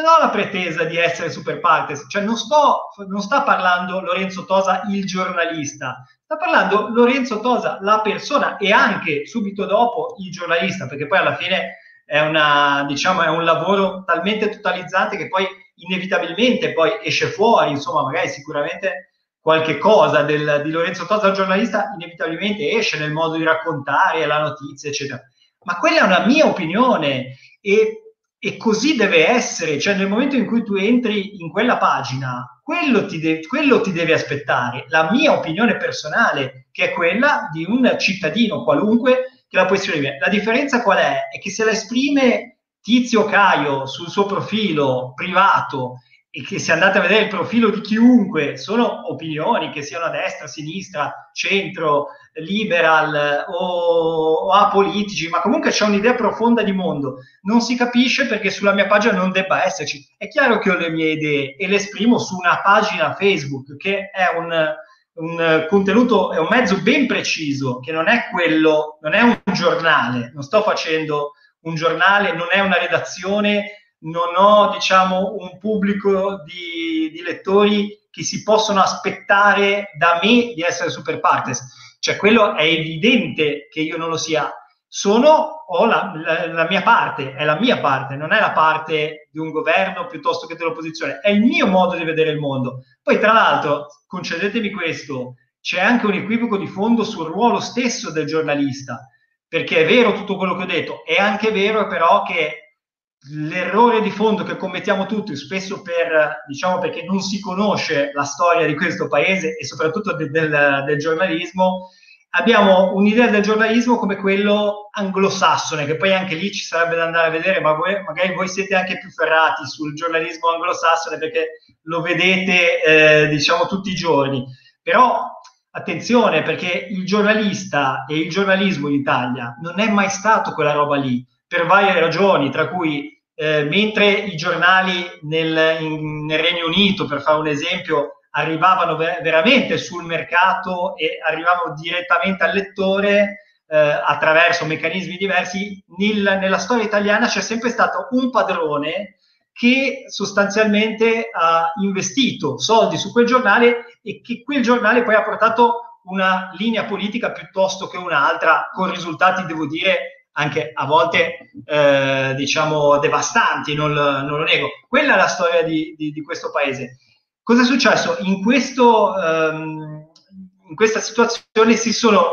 non ho la pretesa di essere super partes, cioè non, sto, non sta parlando Lorenzo Tosa il giornalista, sta parlando Lorenzo Tosa la persona e anche subito dopo il giornalista, perché poi alla fine è, una, diciamo, è un lavoro talmente totalizzante che poi inevitabilmente poi esce fuori, insomma, magari sicuramente qualche cosa del, di Lorenzo Tosa, il giornalista, inevitabilmente esce nel modo di raccontare la notizia, eccetera. ma quella è una mia opinione e, e così deve essere, cioè nel momento in cui tu entri in quella pagina, quello ti, de- quello ti deve aspettare, la mia opinione personale, che è quella di un cittadino qualunque che la può esprimere. La differenza qual è? È che se la esprime Tizio Caio sul suo profilo privato e che se andate a vedere il profilo di chiunque sono opinioni che siano a destra, sinistra, centro, liberal o, o apolitici, ma comunque c'è un'idea profonda di mondo. Non si capisce perché sulla mia pagina non debba esserci. È chiaro che ho le mie idee e le esprimo su una pagina Facebook che è un, un contenuto, è un mezzo ben preciso, che non è quello, non è un giornale, non sto facendo un giornale, non è una redazione non ho diciamo, un pubblico di, di, lettori che si possono aspettare da me di essere super partes. Cioè, quello è evidente che io non lo sia. Sono, ho la, la, la, mia parte, è la mia parte, non è la parte di un governo piuttosto che dell'opposizione, è il mio modo di vedere il mondo. Poi, tra l'altro, concedetemi questo, c'è anche un equivoco di fondo sul ruolo stesso del giornalista, perché è vero tutto quello che ho detto, è anche vero però che l'errore di fondo che commettiamo tutti, spesso per, diciamo, perché non si conosce la storia di questo paese e soprattutto de, del, del, giornalismo, abbiamo un'idea del giornalismo come quello anglosassone, che poi anche lì ci sarebbe da andare a vedere, ma voi, magari voi siete anche più ferrati sul giornalismo anglosassone perché lo vedete, eh, diciamo, tutti i giorni. Però attenzione, perché il giornalista e il giornalismo in Italia non è mai stato quella roba lì per varie ragioni, tra cui eh, mentre i giornali nel, in, nel, Regno Unito, per fare un esempio, arrivavano ver- veramente sul mercato e arrivavano direttamente al lettore eh, attraverso meccanismi diversi, nel, nella storia italiana c'è sempre stato un padrone che sostanzialmente ha investito soldi su quel giornale e che quel giornale poi ha portato una linea politica piuttosto che un'altra, con risultati, devo dire, anche a volte eh, diciamo devastanti, non, non, lo nego. Quella è la storia di, di, di questo paese. Cosa è successo? In, questo, um, in questa situazione si sono,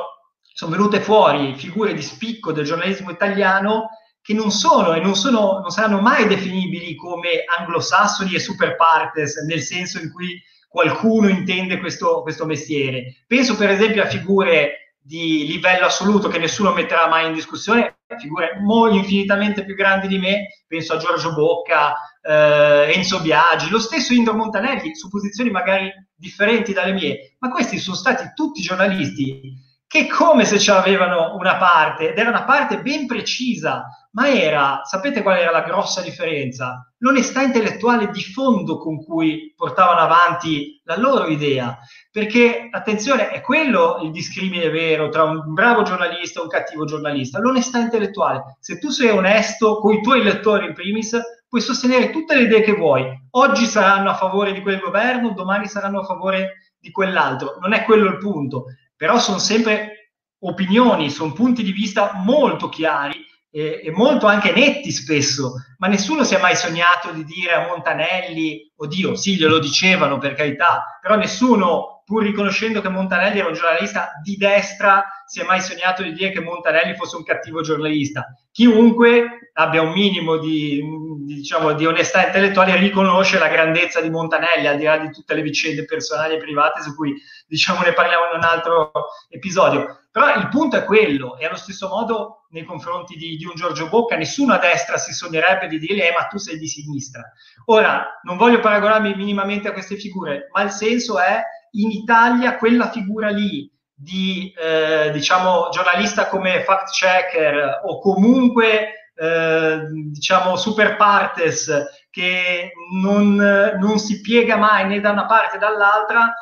sono, venute fuori figure di spicco del giornalismo italiano che non sono e non, sono, non saranno mai definibili come anglosassoni e super partes, nel senso in cui qualcuno intende questo, questo mestiere. Penso per esempio a figure di livello assoluto che nessuno metterà mai in discussione, figure molto infinitamente più grandi di me, penso a Giorgio Bocca, eh, Enzo Biagi, lo stesso Indro Montanelli, su posizioni magari differenti dalle mie, ma questi sono stati tutti giornalisti che come se ci avevano una parte, ed era una parte ben precisa, ma era, sapete qual era la grossa differenza? L'onestà intellettuale di fondo con cui portavano avanti la loro idea. Perché, attenzione, è quello il discrimine vero tra un bravo giornalista e un cattivo giornalista, l'onestà intellettuale. Se tu sei onesto con i tuoi lettori in primis, puoi sostenere tutte le idee che vuoi. Oggi saranno a favore di quel governo, domani saranno a favore di quell'altro. Non è quello il punto però sono sempre opinioni, sono punti di vista molto chiari e, e, molto anche netti spesso, ma nessuno si è mai sognato di dire a Montanelli, oddio, sì, glielo dicevano per carità, però nessuno, pur riconoscendo che Montanelli era un giornalista di destra, si è mai sognato di dire che Montanelli fosse un cattivo giornalista. Chiunque abbia un minimo di, diciamo, di onestà intellettuale riconosce la grandezza di Montanelli, al di là di tutte le vicende personali e private su cui diciamo, ne parliamo in un altro episodio. Però il punto è quello, e allo stesso modo nei confronti di, di un Giorgio Bocca, nessuno a destra si sognerebbe di dire, eh, ma tu sei di sinistra. Ora, non voglio paragonarmi minimamente a queste figure, ma il senso è, in Italia, quella figura lì, di eh, diciamo giornalista come fact checker o comunque eh, diciamo super partes che non, non, si piega mai né da una parte né dall'altra,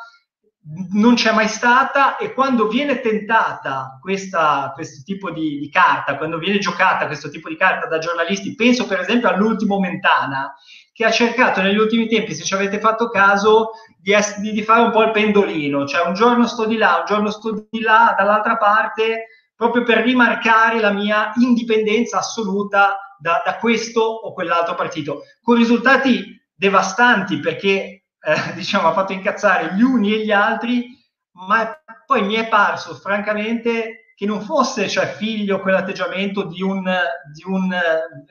non c'è mai stata e quando viene tentata questa, questo tipo di, di, carta, quando viene giocata questo tipo di carta da giornalisti, penso per esempio all'ultimo Mentana, che ha cercato negli ultimi tempi, se ci avete fatto caso, di, es- di fare un po' il pendolino, cioè un giorno sto di là, un giorno sto di là, dall'altra parte proprio per rimarcare la mia indipendenza assoluta da, da questo o quell'altro partito, con risultati devastanti perché eh, diciamo ha fatto incazzare gli uni e gli altri, ma poi mi è parso francamente che non fosse cioè, figlio quell'atteggiamento di un, di un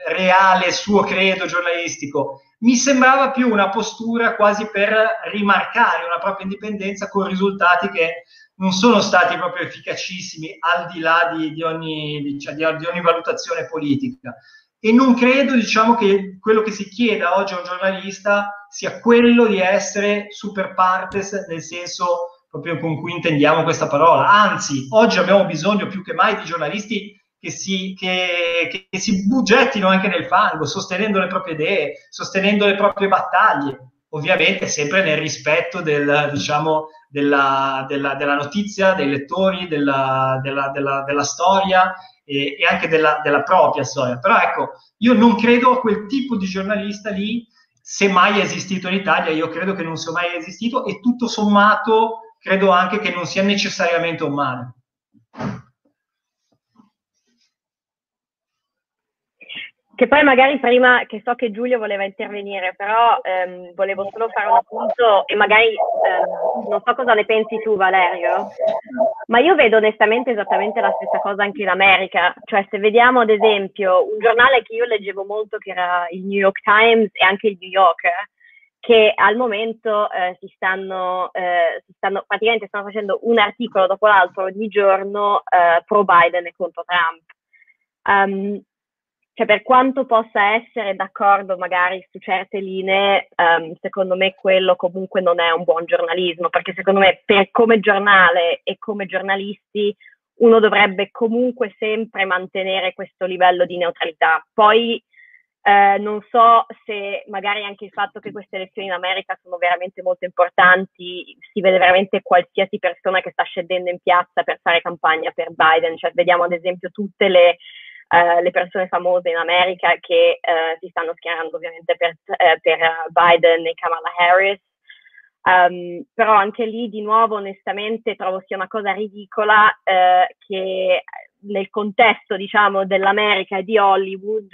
reale suo credo giornalistico, mi sembrava più una postura quasi per rimarcare una propria indipendenza con risultati che non sono stati proprio efficacissimi al di là di, di, ogni, di, cioè, di ogni, valutazione politica. E non credo diciamo, che quello che si chieda oggi a un giornalista sia quello di essere super partes nel senso proprio con cui intendiamo questa parola. Anzi, oggi abbiamo bisogno più che mai di giornalisti che si, che, che si bugettino anche nel fango, sostenendo le proprie idee, sostenendo le proprie battaglie, ovviamente sempre nel rispetto del, diciamo, della, della, della, notizia, dei lettori, della, della storia e, e anche della, propria storia. Però ecco, io non credo a quel tipo di giornalista lì, se mai è esistito in Italia, io credo che non sia mai esistito e tutto sommato credo anche che non sia necessariamente un male. Che poi magari prima, che so che Giulio voleva intervenire, però ehm, volevo solo fare un appunto e magari ehm, non so cosa ne pensi tu Valerio, ma io vedo onestamente esattamente la stessa cosa anche in America, cioè se vediamo ad esempio un giornale che io leggevo molto che era il New York Times e anche il New Yorker, che al momento eh, si, stanno, eh, si, stanno, praticamente stanno facendo un articolo dopo l'altro ogni giorno eh, pro Biden e contro Trump. Um, cioè per quanto possa essere d'accordo magari su certe linee, um, secondo me quello comunque non è un buon giornalismo, perché secondo me per, come giornale e come giornalisti uno dovrebbe comunque sempre mantenere questo livello di neutralità. Poi eh, non so se magari anche il fatto che queste elezioni in America sono veramente molto importanti, si vede veramente qualsiasi persona che sta scendendo in piazza per fare campagna per Biden, cioè vediamo ad esempio tutte le Uh, le persone famose in America che uh, si stanno schierando ovviamente per, uh, per Biden e Kamala Harris. Um, però anche lì di nuovo onestamente trovo sia una cosa ridicola che nel contesto diciamo dell'America e di Hollywood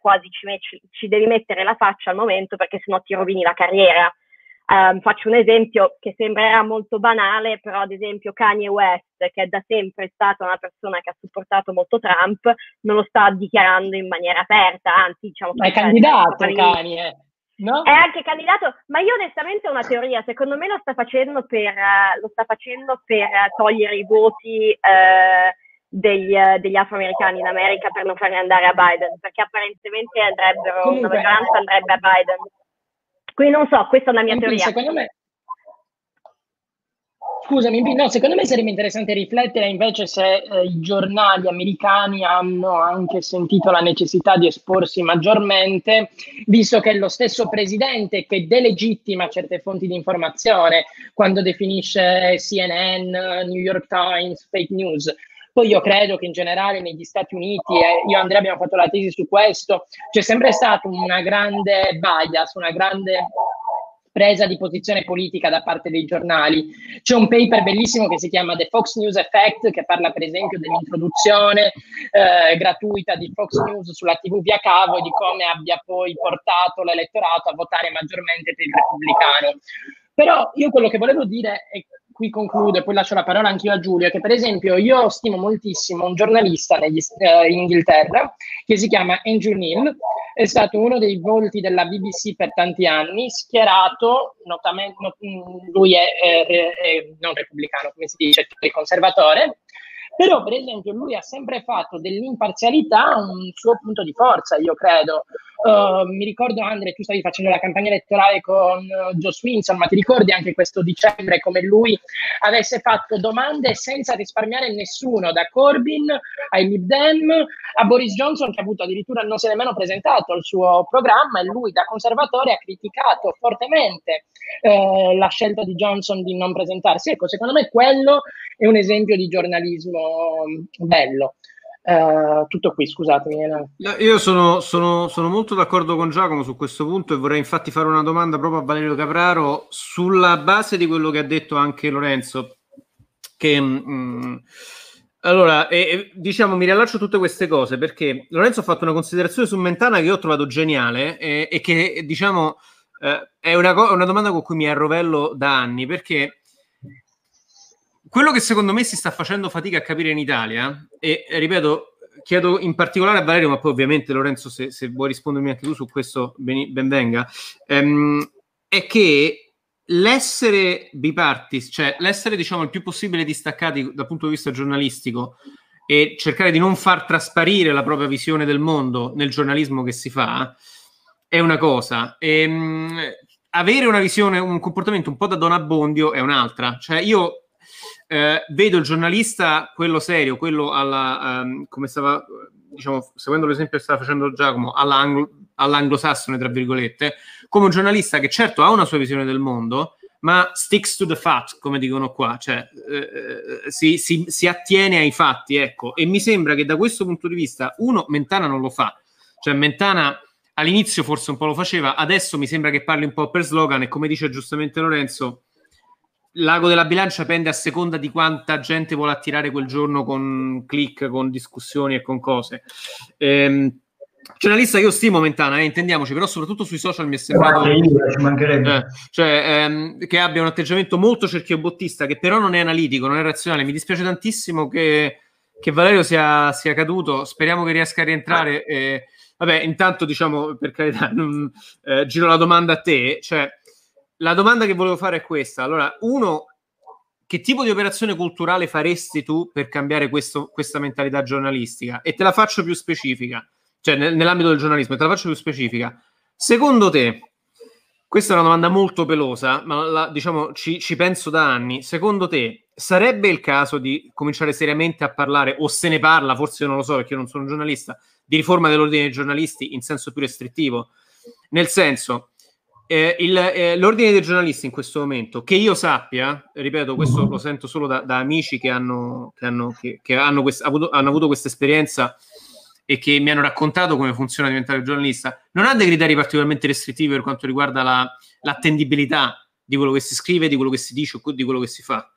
quasi ci, ci, ci, devi mettere la faccia al momento perché sennò ti rovini la carriera. Um, faccio un esempio che sembrerà molto banale, però ad esempio Kanye West, che è da sempre stata una persona che ha supportato molto Trump, non lo sta dichiarando in maniera aperta, anzi diciamo... Ma è candidato Kanye, no? È anche candidato, ma io onestamente ho una teoria, secondo me lo sta facendo per, uh, sta facendo per togliere i voti... Uh, degli, uh, degli, afroamericani in America per non farli andare a Biden, perché apparentemente andrebbero, Comunque, una maggioranza andrebbe a Biden. Quindi non so, questa è una mia teoria. Secondo me, Scusami, no, secondo me sarebbe interessante riflettere invece se eh, i giornali americani hanno anche sentito la necessità di esporsi maggiormente, visto che è lo stesso presidente che delegittima certe fonti di informazione quando definisce CNN, New York Times, fake news. Poi io credo che in generale negli Stati Uniti, e io e Andrea abbiamo fatto la tesi su questo, c'è sempre stata una grande bias, una grande presa di posizione politica da parte dei giornali. C'è un paper bellissimo che si chiama The Fox News Effect, che parla per esempio dell'introduzione eh, gratuita di Fox News sulla TV via cavo e di come abbia poi portato l'elettorato a votare maggiormente per il repubblicano. Però io quello che volevo dire è qui concludo e poi lascio la parola anche io a Giulio, che per esempio io stimo moltissimo un giornalista negli, eh, in Inghilterra che si chiama Andrew Neil, è stato uno dei volti della BBC per tanti anni, schierato, notamente, not, mm, lui è, è, è, non repubblicano, come si dice, è conservatore, però, per esempio, lui ha sempre fatto dell'imparzialità un suo punto di forza, io credo. Uh, mi ricordo, Andre, tu stavi facendo la campagna elettorale con uh, Joe Swinson, ma ti ricordi anche questo dicembre come lui avesse fatto domande senza risparmiare nessuno, da Corbyn ai Lib Dem a Boris Johnson, che ha avuto addirittura non si è nemmeno presentato al suo programma, e lui da conservatore ha criticato fortemente uh, la scelta di Johnson di non presentarsi. Ecco, secondo me quello è un esempio di giornalismo bello. Uh, tutto qui, scusatemi. Io sono, sono, sono, molto d'accordo con Giacomo su questo punto e vorrei infatti fare una domanda proprio a Valerio Capraro sulla base di quello che ha detto anche Lorenzo. Che, mh, mm, allora, eh, diciamo, mi riallaccio a tutte queste cose perché Lorenzo ha fatto una considerazione su Mentana che io ho trovato geniale eh, e che, diciamo, eh, è una, co- una domanda con cui mi arrovello da anni perché quello che secondo me si sta facendo fatica a capire in Italia, e ripeto, chiedo in particolare a Valerio, ma poi ovviamente Lorenzo, se, se vuoi rispondermi anche tu su questo, ben, ben venga, ehm, è che l'essere bipartis, cioè l'essere diciamo il più possibile distaccati dal punto di vista giornalistico e cercare di non far trasparire la propria visione del mondo nel giornalismo che si fa, è una cosa. E, ehm, avere una visione, un comportamento un po' da Don Abbondio è un'altra. Cioè io eh, vedo il giornalista, quello serio, quello alla, um, come stava, diciamo, seguendo l'esempio che stava facendo Giacomo, all'anglo, all'anglosassone, tra virgolette, come un giornalista che certo ha una sua visione del mondo, ma sticks to the fact, come dicono qua, cioè eh, eh, si, si, si, attiene ai fatti, ecco. E mi sembra che da questo punto di vista, uno, Mentana non lo fa, cioè Mentana all'inizio forse un po' lo faceva, adesso mi sembra che parli un po' per slogan e come dice giustamente Lorenzo, l'ago della bilancia pende a seconda di quanta gente vuole attirare quel giorno con click, con discussioni e con cose. Ehm, giornalista io stimo Mentana, eh, intendiamoci, però soprattutto sui social mi è sembrato eh, cioè, ehm, che abbia un atteggiamento molto cerchiobottista, che però non è analitico, non è razionale. Mi dispiace tantissimo che, che Valerio sia, sia, caduto, speriamo che riesca a rientrare. Eh, vabbè, intanto diciamo, per carità, non, eh, giro la domanda a te, cioè la domanda che volevo fare è questa. Allora, uno, che tipo di operazione culturale faresti tu per cambiare questo, questa mentalità giornalistica? E te la faccio più specifica, cioè nel, nell'ambito del giornalismo, te la faccio più specifica. Secondo te, questa è una domanda molto pelosa, ma la, diciamo ci, ci, penso da anni. Secondo te sarebbe il caso di cominciare seriamente a parlare, o se ne parla, forse io non lo so perché io non sono un giornalista, di riforma dell'ordine dei giornalisti in senso più restrittivo? Nel senso, eh, il, eh, l'ordine dei giornalisti in questo momento, che io sappia, ripeto, questo lo sento solo da, da amici che hanno, che hanno, che, che hanno, quest, avuto, hanno avuto questa esperienza e che mi hanno raccontato come funziona diventare giornalista, non ha dei criteri particolarmente restrittivi per quanto riguarda la, l'attendibilità di quello che si scrive, di quello che si dice o di quello che si fa.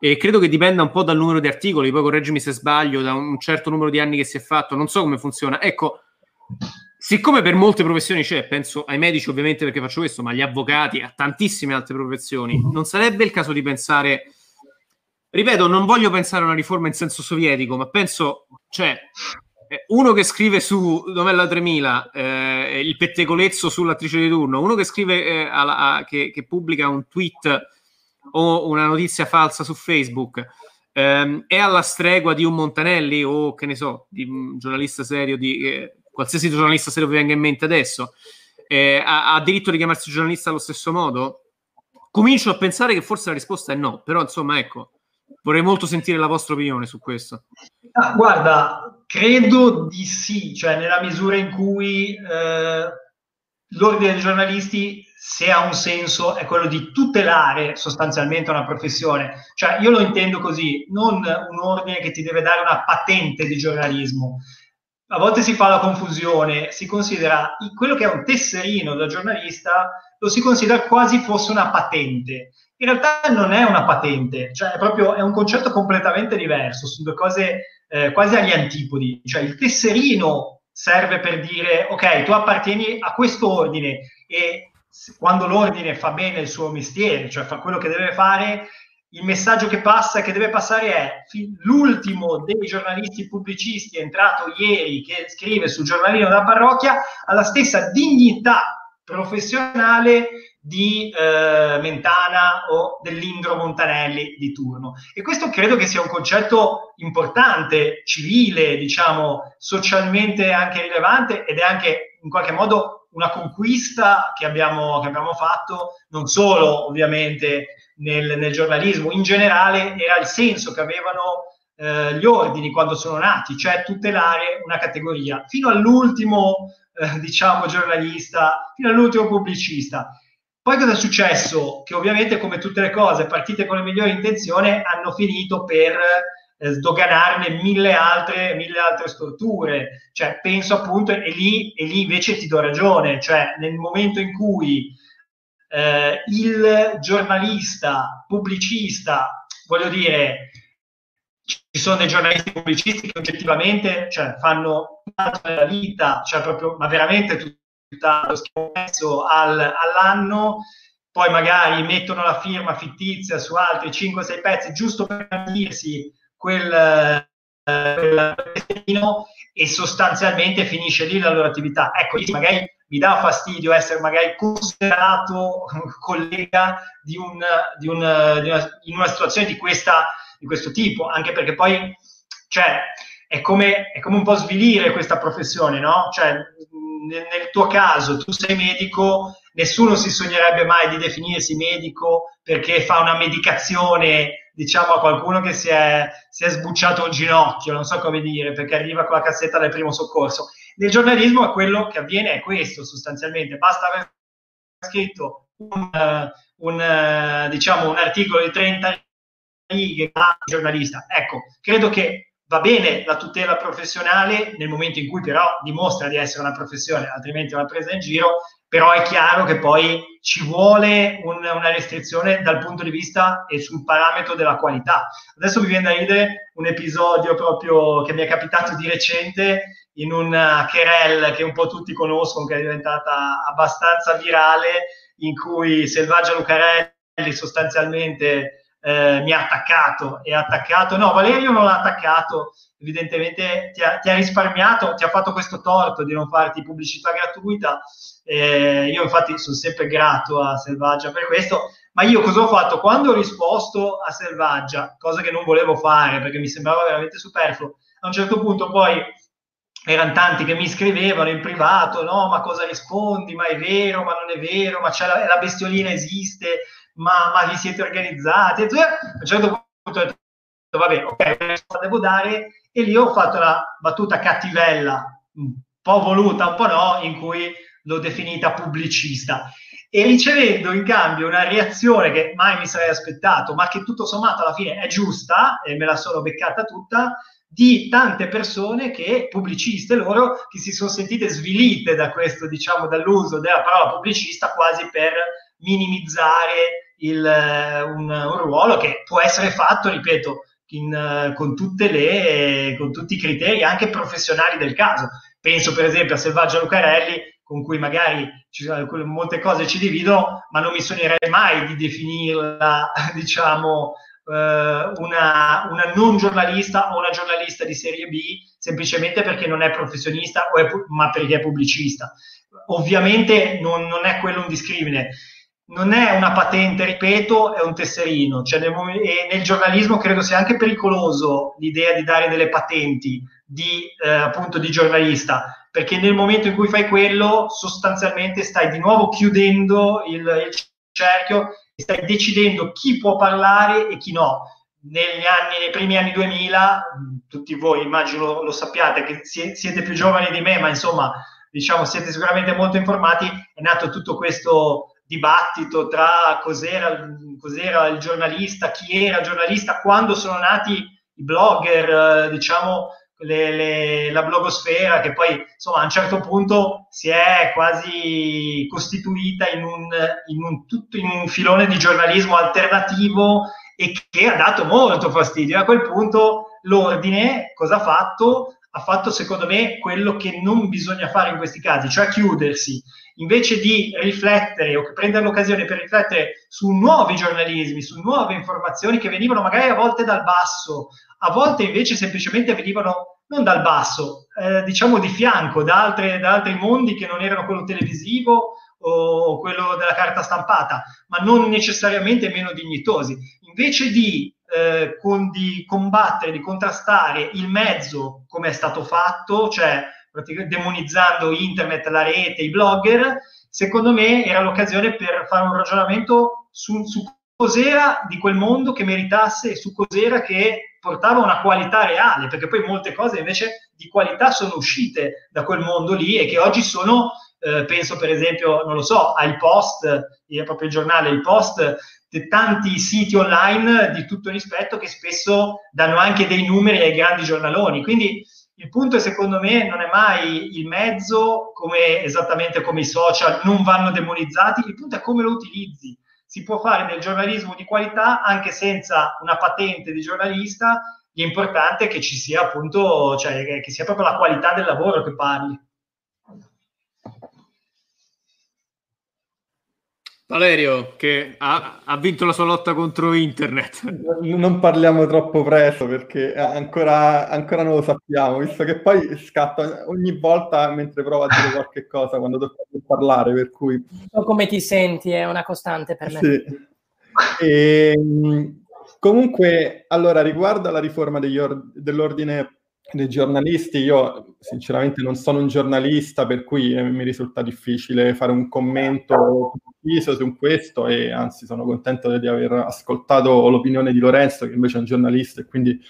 E credo che dipenda un po' dal numero di articoli, poi correggimi se sbaglio, da un certo numero di anni che si è fatto, non so come funziona. Ecco, Siccome per molte professioni c'è, penso ai medici ovviamente perché faccio questo, ma agli avvocati, a tantissime altre professioni, non sarebbe il caso di pensare, ripeto, non voglio pensare a una riforma in senso sovietico, ma penso, cioè, eh, uno che scrive su Novella 3000 eh, il pettegolezzo sull'attrice di turno, uno che scrive, eh, alla, a, che, che, pubblica un tweet o una notizia falsa su Facebook, ehm, è alla stregua di un Montanelli o che ne so, di un giornalista serio di eh, qualsiasi giornalista se lo venga in mente adesso, eh, ha, ha, diritto di chiamarsi giornalista allo stesso modo? Comincio a pensare che forse la risposta è no, però insomma ecco, vorrei molto sentire la vostra opinione su questo. Ah, guarda, credo di sì, cioè nella misura in cui eh, l'ordine dei giornalisti, se ha un senso, è quello di tutelare sostanzialmente una professione. Cioè io lo intendo così, non un ordine che ti deve dare una patente di giornalismo, a volte si fa la confusione, si considera quello che è un tesserino da giornalista, lo si considera quasi fosse una patente. In realtà non è una patente, cioè è proprio è un concetto completamente diverso, sono due cose eh, quasi agli antipodi. Cioè il tesserino serve per dire ok, tu appartieni a questo ordine e quando l'ordine fa bene il suo mestiere, cioè fa quello che deve fare, il messaggio che passa, che deve passare è l'ultimo dei giornalisti pubblicisti è entrato ieri che scrive sul giornalino della parrocchia ha la stessa dignità professionale di eh, Mentana o dell'Indro Montanelli di turno. E questo credo che sia un concetto importante, civile, diciamo, socialmente anche rilevante ed è anche in qualche modo una conquista che abbiamo, che abbiamo fatto, non solo ovviamente nel, nel, giornalismo in generale era il senso che avevano eh, gli ordini quando sono nati, cioè tutelare una categoria, fino all'ultimo, eh, diciamo, giornalista, fino all'ultimo pubblicista. Poi cosa è successo? Che ovviamente, come tutte le cose, partite con le migliori intenzioni, hanno finito per eh, sdoganarne mille altre, mille altre storture. Cioè, penso appunto, e lì, e lì invece ti do ragione, cioè nel momento in cui eh, il giornalista, pubblicista, voglio dire, ci sono dei giornalisti pubblicisti che oggettivamente cioè, fanno la vita, cioè proprio, ma veramente tutto lo scherzo al, all'anno, poi magari mettono la firma fittizia su altri 5-6 pezzi giusto per dirsi quel, eh, quel e sostanzialmente finisce lì la loro attività. Ecco, magari mi dà fastidio essere magari considerato collega di, un, di, un, di una, in una situazione di, questa, di questo tipo, anche perché poi cioè, è, come, è come un po' svilire questa professione, no? Cioè, nel, nel tuo caso tu sei medico, nessuno si sognerebbe mai di definirsi medico perché fa una medicazione, diciamo, a qualcuno che si è, si è sbucciato un ginocchio, non so come dire, perché arriva con la cassetta del primo soccorso. Nel giornalismo quello che avviene è questo, sostanzialmente. Basta aver scritto un, un, diciamo, un articolo di 30 righe da giornalista. Ecco, credo che va bene la tutela professionale nel momento in cui però dimostra di essere una professione, altrimenti è una presa in giro, però è chiaro che poi ci vuole un, una restrizione dal punto di vista e sul parametro della qualità. Adesso mi viene da ridere un episodio proprio che mi è capitato di recente in una querel che un po' tutti conoscono, che è diventata abbastanza virale, in cui Selvaggia Lucarelli sostanzialmente eh, mi ha attaccato e ha attaccato, no, Valerio non l'ha attaccato, evidentemente ti ha, ti ha, risparmiato, ti ha fatto questo torto di non farti pubblicità gratuita. Eh, io infatti sono sempre grato a Selvaggia per questo, ma io cosa ho fatto? Quando ho risposto a Selvaggia, cosa che non volevo fare perché mi sembrava veramente superfluo, a un certo punto poi erano tanti che mi scrivevano in privato, no, ma cosa rispondi? Ma è vero, ma non è vero, ma la, la bestiolina esiste, ma, ma vi siete organizzati? E tu, a un certo punto ho detto, vabbè, ok, devo dare, e lì ho fatto la battuta cattivella, un po' voluta, un po' no, in cui l'ho definita pubblicista. E ricevendo in cambio una reazione che mai mi sarei aspettato, ma che tutto sommato alla fine è giusta, e me la sono beccata tutta, di tante persone che, pubbliciste loro, che si sono sentite svilite da questo, diciamo, dall'uso della parola pubblicista quasi per minimizzare il, eh, un, un, ruolo che può essere fatto, ripeto, in, eh, con, le, con tutti i criteri anche professionali del caso. Penso per esempio a Selvaggia Lucarelli, con cui magari ci, molte cose ci dividono, ma non mi sognerei mai di definirla, diciamo, eh, una, una, non giornalista o una giornalista di serie B semplicemente perché non è professionista, è, ma perché è pubblicista. Ovviamente non, non è quello un discrimine non è una patente, ripeto, è un tesserino. Cioè nel, nel giornalismo credo sia anche pericoloso l'idea di dare delle patenti di, eh, appunto, di giornalista, perché nel momento in cui fai quello, sostanzialmente stai di nuovo chiudendo il, il cerchio stai decidendo chi può parlare e chi no. Negli anni, nei primi anni 2000, tutti voi immagino lo sappiate, che siete più giovani di me, ma insomma, diciamo, siete sicuramente molto informati, è nato tutto questo dibattito tra cos'era, cos'era, il giornalista, chi era giornalista, quando sono nati i blogger, eh, diciamo le, le, la blogosfera, che poi insomma a un certo punto si è quasi costituita in un, in un, tutto, in un filone di giornalismo alternativo e che ha dato molto fastidio. A quel punto l'ordine cosa ha fatto? Ha fatto secondo me quello che non bisogna fare in questi casi, cioè chiudersi invece di riflettere o prendere l'occasione per riflettere su nuovi giornalismi, su nuove informazioni che venivano magari a volte dal basso, a volte invece semplicemente venivano non dal basso, eh, diciamo di fianco, da, altre, da altri mondi che non erano quello televisivo o quello della carta stampata, ma non necessariamente meno dignitosi. Invece di, eh, con, di combattere, di contrastare il mezzo come è stato fatto, cioè demonizzando internet, la rete, i blogger, secondo me era l'occasione per fare un ragionamento su, su cos'era di quel mondo che meritasse e su cos'era che portava una qualità reale, perché poi molte cose invece di qualità sono uscite da quel mondo lì e che oggi sono, eh, penso per esempio, non lo so, ai post, è proprio il giornale, il post di tanti siti online di tutto rispetto che spesso danno anche dei numeri ai grandi giornaloni. Quindi il punto, secondo me, non è mai il mezzo, come, esattamente come i social, non vanno demonizzati, il punto è come lo utilizzi. Si può fare del giornalismo di qualità anche senza una patente di giornalista, l'importante è che ci sia appunto, cioè che sia proprio la qualità del lavoro che parli. Valerio, che ha, ha, vinto la sua lotta contro internet. Non parliamo troppo presto perché ancora, ancora, non lo sappiamo, visto che poi scatta ogni volta mentre provo a dire qualche cosa quando tocca parlare, per cui... So come ti senti, è una costante per me. Sì. E, ehm, comunque, allora, riguardo alla riforma or- dell'ordine dei giornalisti, io sinceramente non sono un giornalista, per cui eh, mi risulta difficile fare un commento preciso su questo e anzi sono contento di aver ascoltato l'opinione di Lorenzo, che invece è un giornalista e quindi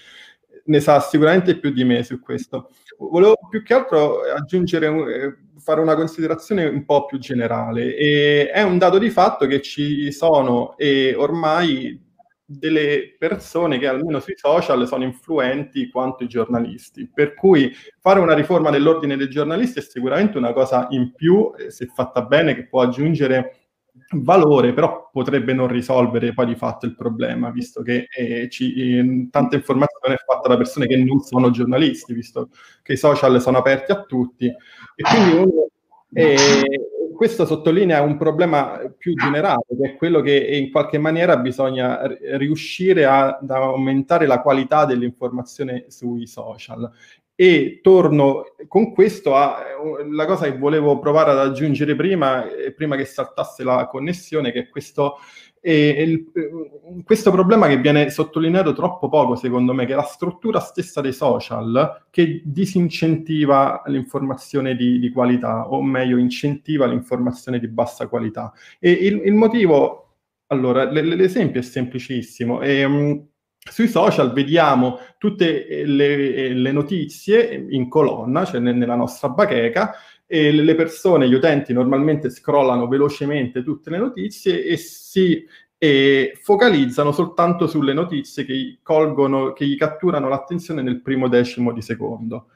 ne sa sicuramente più di me su questo. Volevo più che altro aggiungere, eh, fare una considerazione un po' più generale. E è un dato di fatto che ci sono e ormai delle persone che almeno sui social sono influenti quanto i giornalisti. Per cui fare una riforma dell'ordine dei giornalisti è sicuramente una cosa in più, se fatta bene, che può aggiungere valore, però potrebbe non risolvere poi di fatto il problema, visto che eh, ci, eh, tanta informazione è fatta da persone che non sono giornalisti, visto che i social sono aperti a tutti. E quindi uno, eh, questo sottolinea un problema più generale, che è quello che in qualche maniera bisogna riuscire a, ad aumentare la qualità dell'informazione sui social. E torno con questo alla cosa che volevo provare ad aggiungere prima, prima che saltasse la connessione, che è questo e il, questo problema che viene sottolineato troppo poco, secondo me, che è la struttura stessa dei social che disincentiva l'informazione di, di qualità, o meglio, incentiva l'informazione di bassa qualità. E il, il motivo, allora, l- l'esempio è semplicissimo. E, um, sui social vediamo tutte le, le, notizie in colonna, cioè nella nostra bacheca, e le persone, gli utenti normalmente scrollano velocemente tutte le notizie e si e focalizzano soltanto sulle notizie che colgono, che gli catturano l'attenzione nel primo decimo di secondo.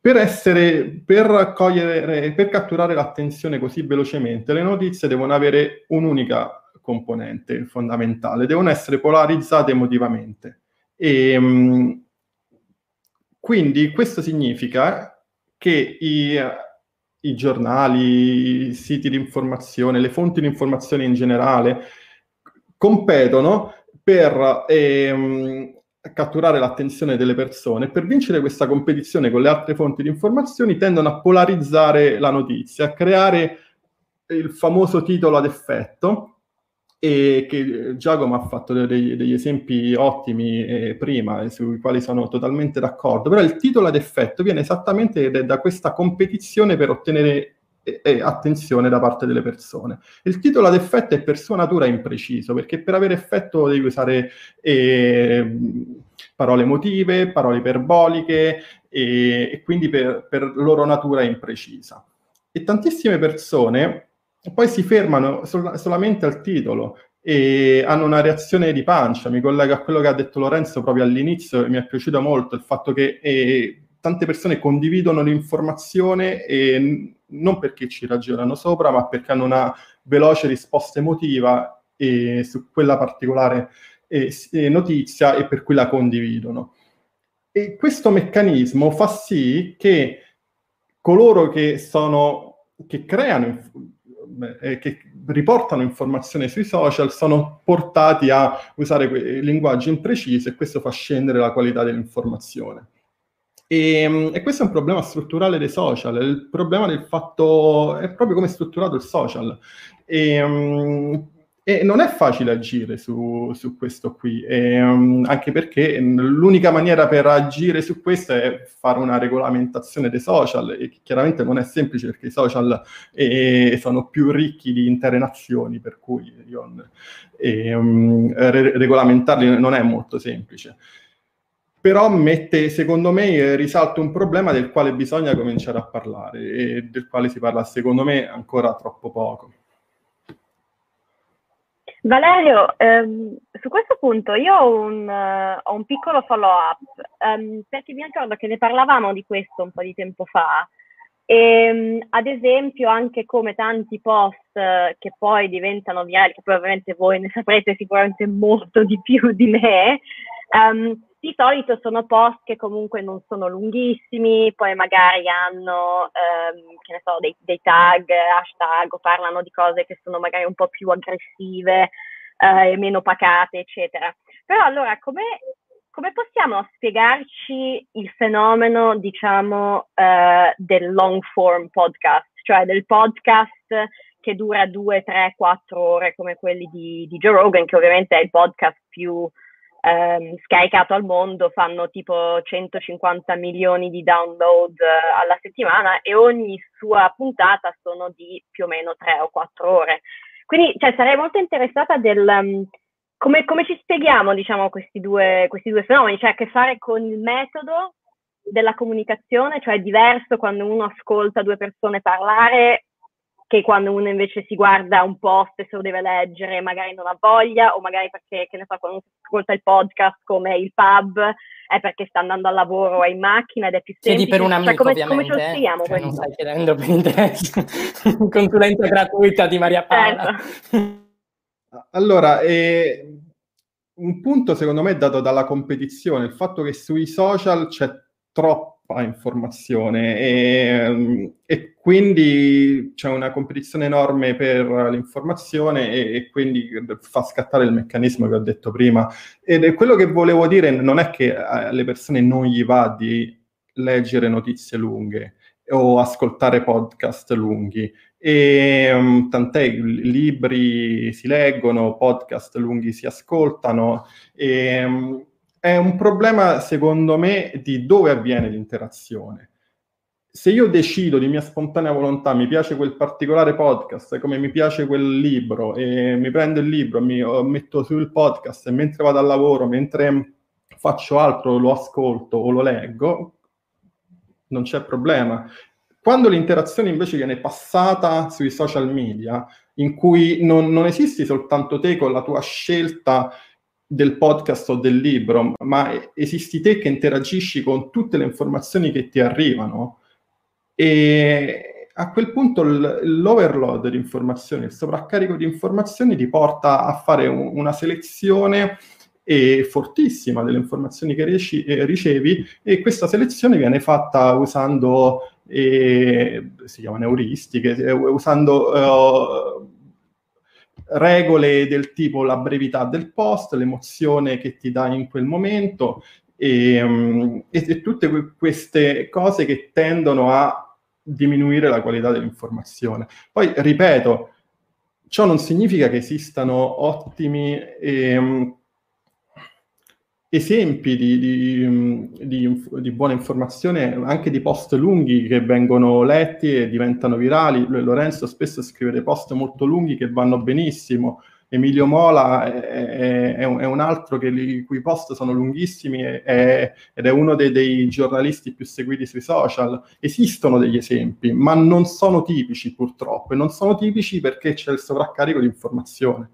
Per, essere, per, cogliere, per catturare l'attenzione così velocemente, le notizie devono avere un'unica componente fondamentale, devono essere polarizzate emotivamente. E, quindi questo significa che i, i giornali, i siti di informazione, le fonti di informazione in generale competono per ehm, catturare l'attenzione delle persone. Per vincere questa competizione con le altre fonti di informazioni tendono a polarizzare la notizia, a creare il famoso titolo ad effetto e che eh, Giacomo ha fatto degli, degli esempi ottimi eh, prima, sui quali sono totalmente d'accordo, però il titolo ad effetto viene esattamente da questa competizione per ottenere eh, eh, attenzione da parte delle persone. Il titolo ad effetto è per sua natura impreciso, perché per avere effetto devi usare eh, parole emotive, parole iperboliche e, e quindi per, per loro natura imprecisa. E tantissime persone poi si fermano sol- solamente al titolo e hanno una reazione di pancia. Mi collego a quello che ha detto Lorenzo proprio all'inizio, mi è piaciuto molto il fatto che eh, tante persone condividono l'informazione e non perché ci ragionano sopra, ma perché hanno una veloce risposta emotiva eh, su quella particolare eh, notizia e per cui la condividono. E questo meccanismo fa sì che coloro che sono che creano eh, che riportano informazioni sui social sono portati a usare que- linguaggi imprecisi e questo fa scendere la qualità dell'informazione. E, ehm, e, questo è un problema strutturale dei social, il problema del fatto è proprio come è strutturato il social. E, um, e non è facile agire su, su questo qui, e, um, anche perché l'unica maniera per agire su questo è fare una regolamentazione dei social, e chiaramente non è semplice perché i social eh, sono più ricchi di intere nazioni, per cui io, eh, um, re- regolamentarli non è molto semplice. Però mette, secondo me, risalta un problema del quale bisogna cominciare a parlare e del quale si parla, secondo me, ancora troppo poco. Valerio, ehm, su questo punto io ho un, uh, ho un piccolo follow-up, um, perché mi ricordo che ne parlavamo di questo un po' di tempo fa. E, um, ad esempio, anche come tanti post uh, che poi diventano virali, che poi ovviamente voi ne saprete sicuramente molto di più di me, um, di solito sono post che comunque non sono lunghissimi, poi magari hanno, ehm, che ne so, dei, dei, tag, hashtag, o parlano di cose che sono magari un po' più aggressive eh, e meno pacate, eccetera. Però allora, come, come possiamo spiegarci il fenomeno, diciamo, eh, del long form podcast, cioè del podcast che dura due, tre, quattro ore come quelli di, di Joe Rogan, che ovviamente è il podcast più ehm, scaricato al mondo, fanno tipo 150 milioni di download eh, alla settimana e ogni sua puntata sono di più o meno 3 o 4 ore. Quindi cioè, sarei molto interessata del... Um, come, come, ci spieghiamo, diciamo, questi due, questi due fenomeni? Cioè, a che fare con il metodo della comunicazione, cioè è diverso quando uno ascolta due persone parlare che quando uno invece si guarda un post e se lo deve leggere magari non ha voglia o magari perché, che ne so, quando si ascolta il podcast come il pub è perché sta andando al lavoro o è in macchina ed è più semplice. Chiedi per un cioè, amico, cioè, come, ovviamente. Come ce lo spieghiamo cioè, non stai chiedendo per interesse. Consulenza gratuita di Maria Paola. Certo. allora, eh, un punto secondo me è dato dalla competizione, il fatto che sui social c'è troppo informazione e, e, quindi c'è una competizione enorme per l'informazione e, e, quindi fa scattare il meccanismo che ho detto prima. Ed quello che volevo dire non è che alle persone non gli va di leggere notizie lunghe o ascoltare podcast lunghi. E, um, tant'è, libri si leggono, podcast lunghi si ascoltano. E, um, è un problema, secondo me, di dove avviene l'interazione. Se io decido di mia spontanea volontà, mi piace quel particolare podcast, come mi piace quel libro, e mi prendo il libro, mi metto sul podcast e mentre vado al lavoro, mentre faccio altro, lo ascolto o lo leggo, non c'è problema. Quando l'interazione invece viene passata sui social media, in cui non, non esisti soltanto te con la tua scelta del podcast o del libro, ma esisti te che interagisci con tutte le informazioni che ti arrivano. E a quel punto l'overload di informazioni, il sovraccarico di informazioni ti porta a fare un, una selezione e fortissima delle informazioni che riesci, eh, ricevi e questa selezione viene fatta usando, eh, si chiamano euristiche, eh, usando uh, regole del tipo la brevità del post, l'emozione che ti dà in quel momento e, um, e, e tutte queste cose che tendono a diminuire la qualità dell'informazione. Poi, ripeto, ciò non significa che esistano ottimi eh, esempi di, di, di, di, buona informazione, anche di post lunghi che vengono letti e diventano virali. Lorenzo spesso scrive dei post molto lunghi che vanno benissimo. Emilio Mola è, è, è, un, altro che i cui post sono lunghissimi è, ed è uno dei, dei, giornalisti più seguiti sui social. Esistono degli esempi, ma non sono tipici purtroppo, e non sono tipici perché c'è il sovraccarico di informazione.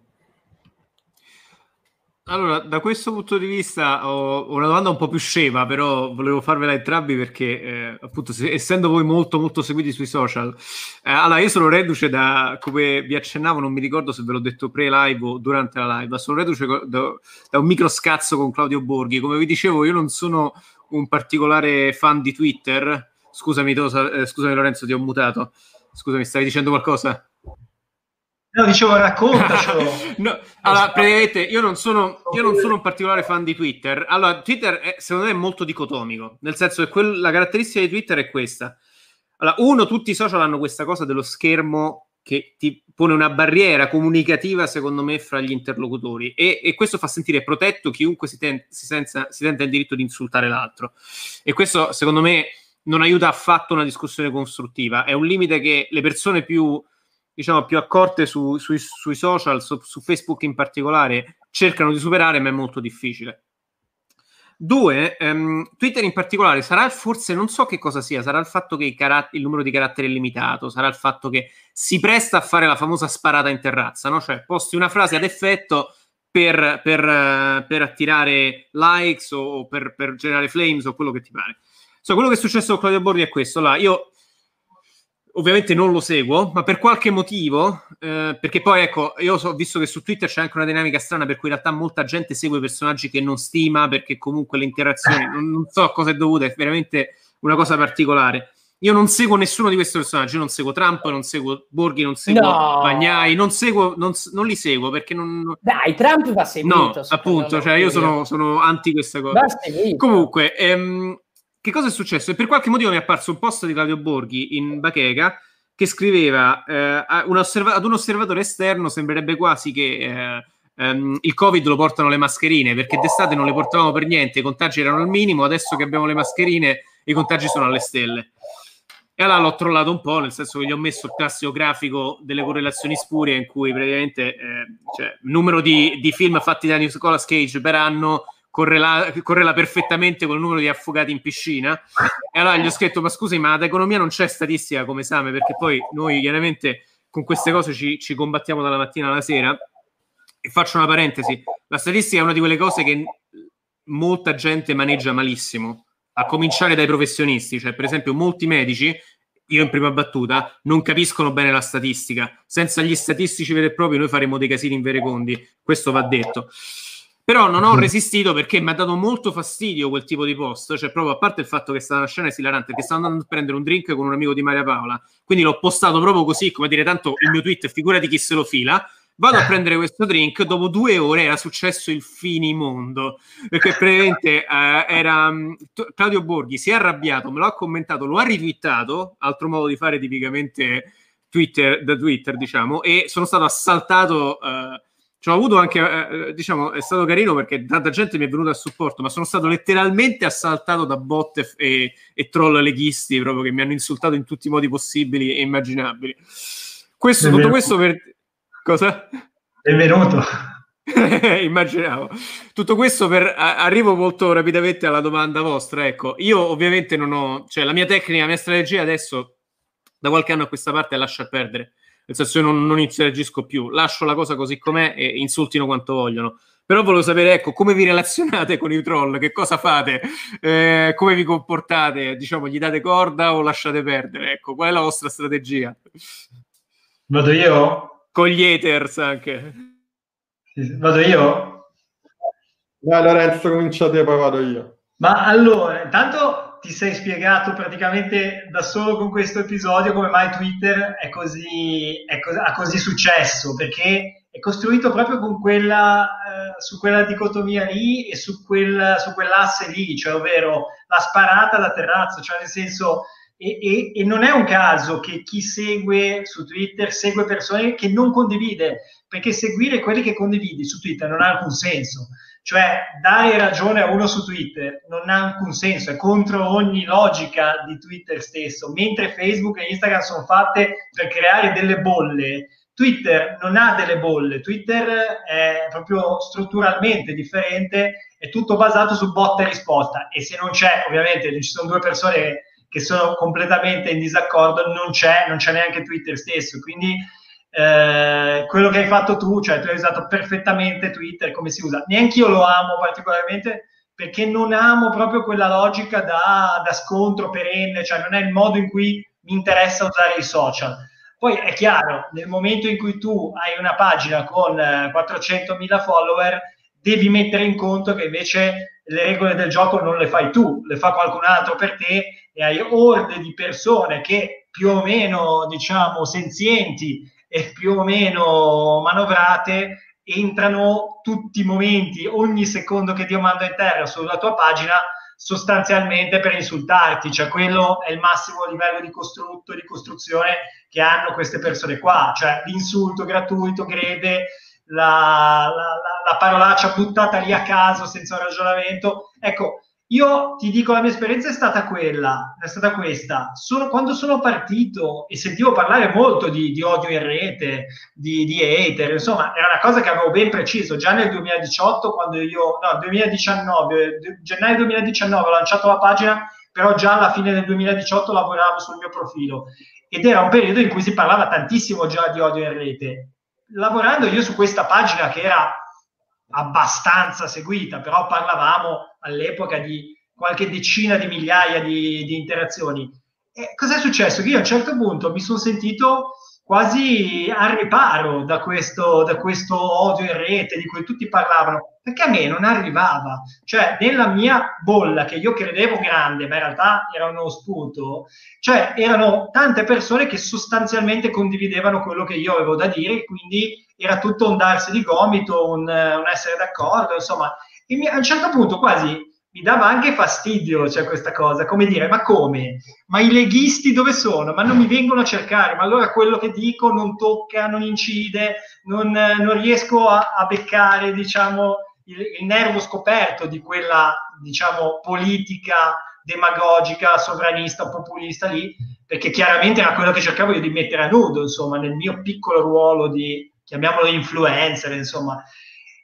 Allora, da questo punto di vista ho una domanda un po' più scema, però volevo farvela entrambi perché, eh, appunto, se, essendo voi molto, molto seguiti sui social, eh, allora io sono reduce da, come vi accennavo, non mi ricordo se ve l'ho detto pre-live o durante la live, ma sono reduce da, da un micro scazzo con Claudio Borghi. Come vi dicevo, io non sono un particolare fan di Twitter. Scusami, Tosa, eh, scusami Lorenzo, ti ho mutato. Scusami, stavi dicendo qualcosa? No, dicevo raccontacelo. no, allora, praticamente io non, sono, io non sono un particolare fan di Twitter. Allora, Twitter è, secondo me è molto dicotomico, nel senso che quel, la caratteristica di Twitter è questa. Allora, uno, tutti i social hanno questa cosa dello schermo che ti pone una barriera comunicativa, secondo me, fra gli interlocutori e, e questo fa sentire protetto chiunque si, ten, si, senza, si senta il diritto di insultare l'altro. E questo, secondo me, non aiuta affatto una discussione costruttiva. È un limite che le persone più diciamo, più accorte su, sui, sui, social, su, su, Facebook in particolare, cercano di superare, ma è molto difficile. Due, um, Twitter in particolare sarà forse, non so che cosa sia, sarà il fatto che carat- il numero di caratteri è limitato, sarà il fatto che si presta a fare la famosa sparata in terrazza, no? cioè posti una frase ad effetto per, per, uh, per attirare likes o per, per, generare flames o quello che ti pare. So, quello che è successo con Claudio Borri è questo. Allora, io ovviamente non lo seguo, ma per qualche motivo, eh, perché poi ecco, io ho visto che su Twitter c'è anche una dinamica strana per cui in realtà molta gente segue personaggi che non stima perché comunque le interazioni, non, non so a cosa è dovuta, è veramente una cosa particolare. Io non seguo nessuno di questi personaggi, io non seguo Trump, non seguo Borghi, non seguo no. Bagnai, non, seguo, non, non, li seguo perché non... Dai, Trump va seguito. No, appunto, cioè io sono, sono, anti questa cosa. Comunque, ehm, che cosa è successo? E per qualche motivo mi è apparso un post di Claudio Borghi in Bacheca che scriveva eh, un osserva- ad un osservatore esterno sembrerebbe quasi che... Eh, Um, il Covid lo portano le mascherine perché d'estate non le portavamo per niente, i contagi erano al minimo, adesso che abbiamo le mascherine i contagi sono alle stelle. E allora l'ho trollato un po', nel senso che gli ho messo il classico grafico delle correlazioni spurie in cui praticamente eh, cioè, numero di, di, film fatti da Nicolas Cage per anno correla, correla, perfettamente con il numero di affogati in piscina. E allora gli ho scritto, ma scusi, ma ad economia non c'è statistica come esame, perché poi noi chiaramente con queste cose ci, ci combattiamo dalla mattina alla sera. E faccio una parentesi, la statistica è una di quelle cose che molta gente maneggia malissimo a cominciare dai professionisti, cioè per esempio molti medici, io in prima battuta, non capiscono bene la statistica. Senza gli statistici veri e propri noi faremo dei casini in verecondi, questo va detto. Però non ho mm. resistito perché mi ha dato molto fastidio quel tipo di post, cioè proprio a parte il fatto che è stata una scena esilarante, perché stavo andando a prendere un drink con un amico di Maria Paola, quindi l'ho postato proprio così, come dire, tanto il mio tweet, figurati chi se lo fila, Vado a eh. prendere questo drink, dopo due ore era successo il finimondo, perché praticamente eh, era mm, Claudio Borghi si è arrabbiato, me lo ha commentato, lo ha ritwittato, altro modo di fare tipicamente Twitter, da Twitter, diciamo, e sono stato assaltato. Eh, cioè, ho avuto anche, eh, diciamo, è stato carino perché tanta gente mi è venuta a supporto, ma sono stato letteralmente assaltato da bot e, e troll leghisti proprio che mi hanno insultato in tutti i modi possibili e immaginabili. Questo, tutto questo per Cosa? Benvenuto. Immaginavo. Tutto questo per arrivo molto rapidamente alla domanda vostra. Ecco, io ovviamente non ho, cioè la mia tecnica, la mia strategia adesso da qualche anno a questa parte è lasciar perdere. Nel senso, io non, non interagisco più, lascio la cosa così com'è e insultino quanto vogliono. Però volevo sapere, ecco, come vi relazionate con i troll, che cosa fate, eh, come vi comportate, diciamo, gli date corda o lasciate perdere? Ecco, qual è la vostra strategia? Vado io? con gli haters anche. Vado io? Vai Lorenzo, cominciate poi vado io. Ma allora, intanto ti sei spiegato praticamente da solo con questo episodio come mai Twitter è così, è co- ha così successo, perché è costruito proprio con quella, eh, su quella dicotomia lì e su, quel, su quell'asse lì, cioè ovvero la sparata da terrazzo, cioè nel senso e, e, e, non è un caso che chi segue su Twitter segue persone che non condivide, perché seguire quelli che condividi su Twitter non ha alcun senso. Cioè, dare ragione a uno su Twitter non ha alcun senso, è contro ogni logica di Twitter stesso. Mentre Facebook e Instagram sono fatte per creare delle bolle, Twitter non ha delle bolle, Twitter è proprio strutturalmente differente, è tutto basato su botta e risposta. E se non c'è, ovviamente, ci sono due persone che sono completamente in disaccordo, non c'è, non c'è neanche Twitter stesso. Quindi eh, quello che hai fatto tu, cioè tu hai usato perfettamente Twitter come si usa. Neanche io lo amo particolarmente perché non amo proprio quella logica da, da scontro perenne, cioè non è il modo in cui mi interessa usare i social. Poi è chiaro, nel momento in cui tu hai una pagina con 400.000 follower, devi mettere in conto che invece le regole del gioco non le fai tu, le fa qualcun altro per te e hai orde di persone che più o meno, diciamo, senzienti e più o meno manovrate entrano tutti i momenti, ogni secondo che Dio manda in terra sulla tua pagina sostanzialmente per insultarti, cioè quello è il massimo livello di costrutto e di costruzione che hanno queste persone qua, cioè l'insulto gratuito, greve, la, la, la parolaccia buttata lì a caso senza un ragionamento. Ecco, io ti dico, la mia esperienza è stata quella, è stata questa. Sono, quando sono partito e sentivo parlare molto di, di odio in rete, di, di, hater, insomma, era una cosa che avevo ben preciso. Già nel 2018, quando io, no, 2019, gennaio 2019 ho lanciato la pagina, però già alla fine del 2018 lavoravo sul mio profilo. Ed era un periodo in cui si parlava tantissimo già di odio in rete lavorando io su questa pagina che era abbastanza seguita, però parlavamo all'epoca di qualche decina di migliaia di, di interazioni. E cos'è successo? Che io a un certo punto mi sono sentito quasi al riparo da questo, da questo odio in rete di cui tutti parlavano, perché a me non arrivava. Cioè, nella mia bolla, che io credevo grande, ma in realtà era uno sputo, cioè erano tante persone che sostanzialmente condividevano quello che io avevo da dire, quindi era tutto un darsi di gomito, un, un essere d'accordo, insomma. Mi, a un certo punto quasi mi dava anche fastidio cioè, questa cosa, come dire, ma come? Ma i leghisti dove sono? Ma non mi vengono a cercare, ma allora quello che dico non tocca, non incide, non, non riesco a, a, beccare, diciamo, il, il, nervo scoperto di quella, diciamo, politica demagogica, sovranista, populista lì, perché chiaramente era quello che cercavo io di mettere a nudo, insomma, nel mio piccolo ruolo di, chiamiamolo influencer, insomma.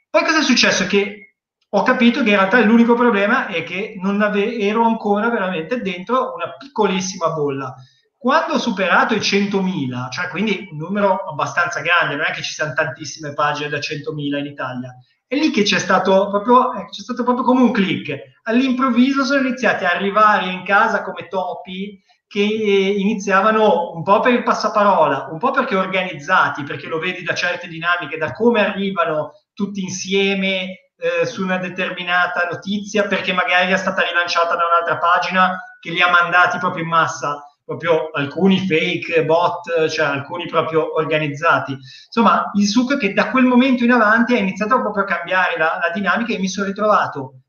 Poi cosa è successo? Che ho capito che in realtà l'unico problema è che non ave- ero ancora veramente dentro una piccolissima bolla. Quando ho superato i 100.000, cioè quindi un numero abbastanza grande, non è che ci siano tantissime pagine da 100.000 in Italia, è lì che c'è stato proprio, eh, c'è stato proprio come un click. All'improvviso sono iniziati a arrivare in casa come topi che eh, iniziavano un po' per il passaparola, un po' perché organizzati, perché lo vedi da certe dinamiche, da come arrivano tutti insieme eh, su una determinata notizia perché magari è stata rilanciata da un'altra pagina che li ha mandati proprio in massa, proprio alcuni fake bot, cioè alcuni proprio organizzati. Insomma, il succo è che da quel momento in avanti ha iniziato proprio a cambiare la, la dinamica e mi sono ritrovato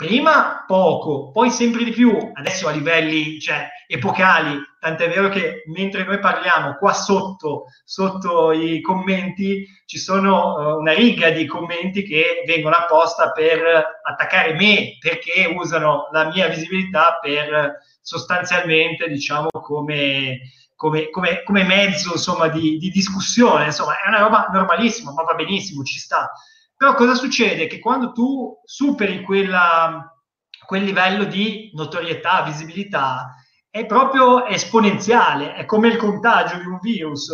prima poco, poi sempre di più, adesso a livelli cioè, epocali, tant'è vero che mentre noi parliamo qua sotto, sotto i commenti, ci sono uh, una riga di commenti che vengono apposta per attaccare me, perché usano la mia visibilità per sostanzialmente, diciamo, come, come, come, come mezzo insomma, di, di discussione, insomma, è una roba normalissima, ma va benissimo, ci sta però cosa succede? Che quando tu superi quella, quel livello di notorietà, visibilità, è proprio esponenziale, è come il contagio di un virus.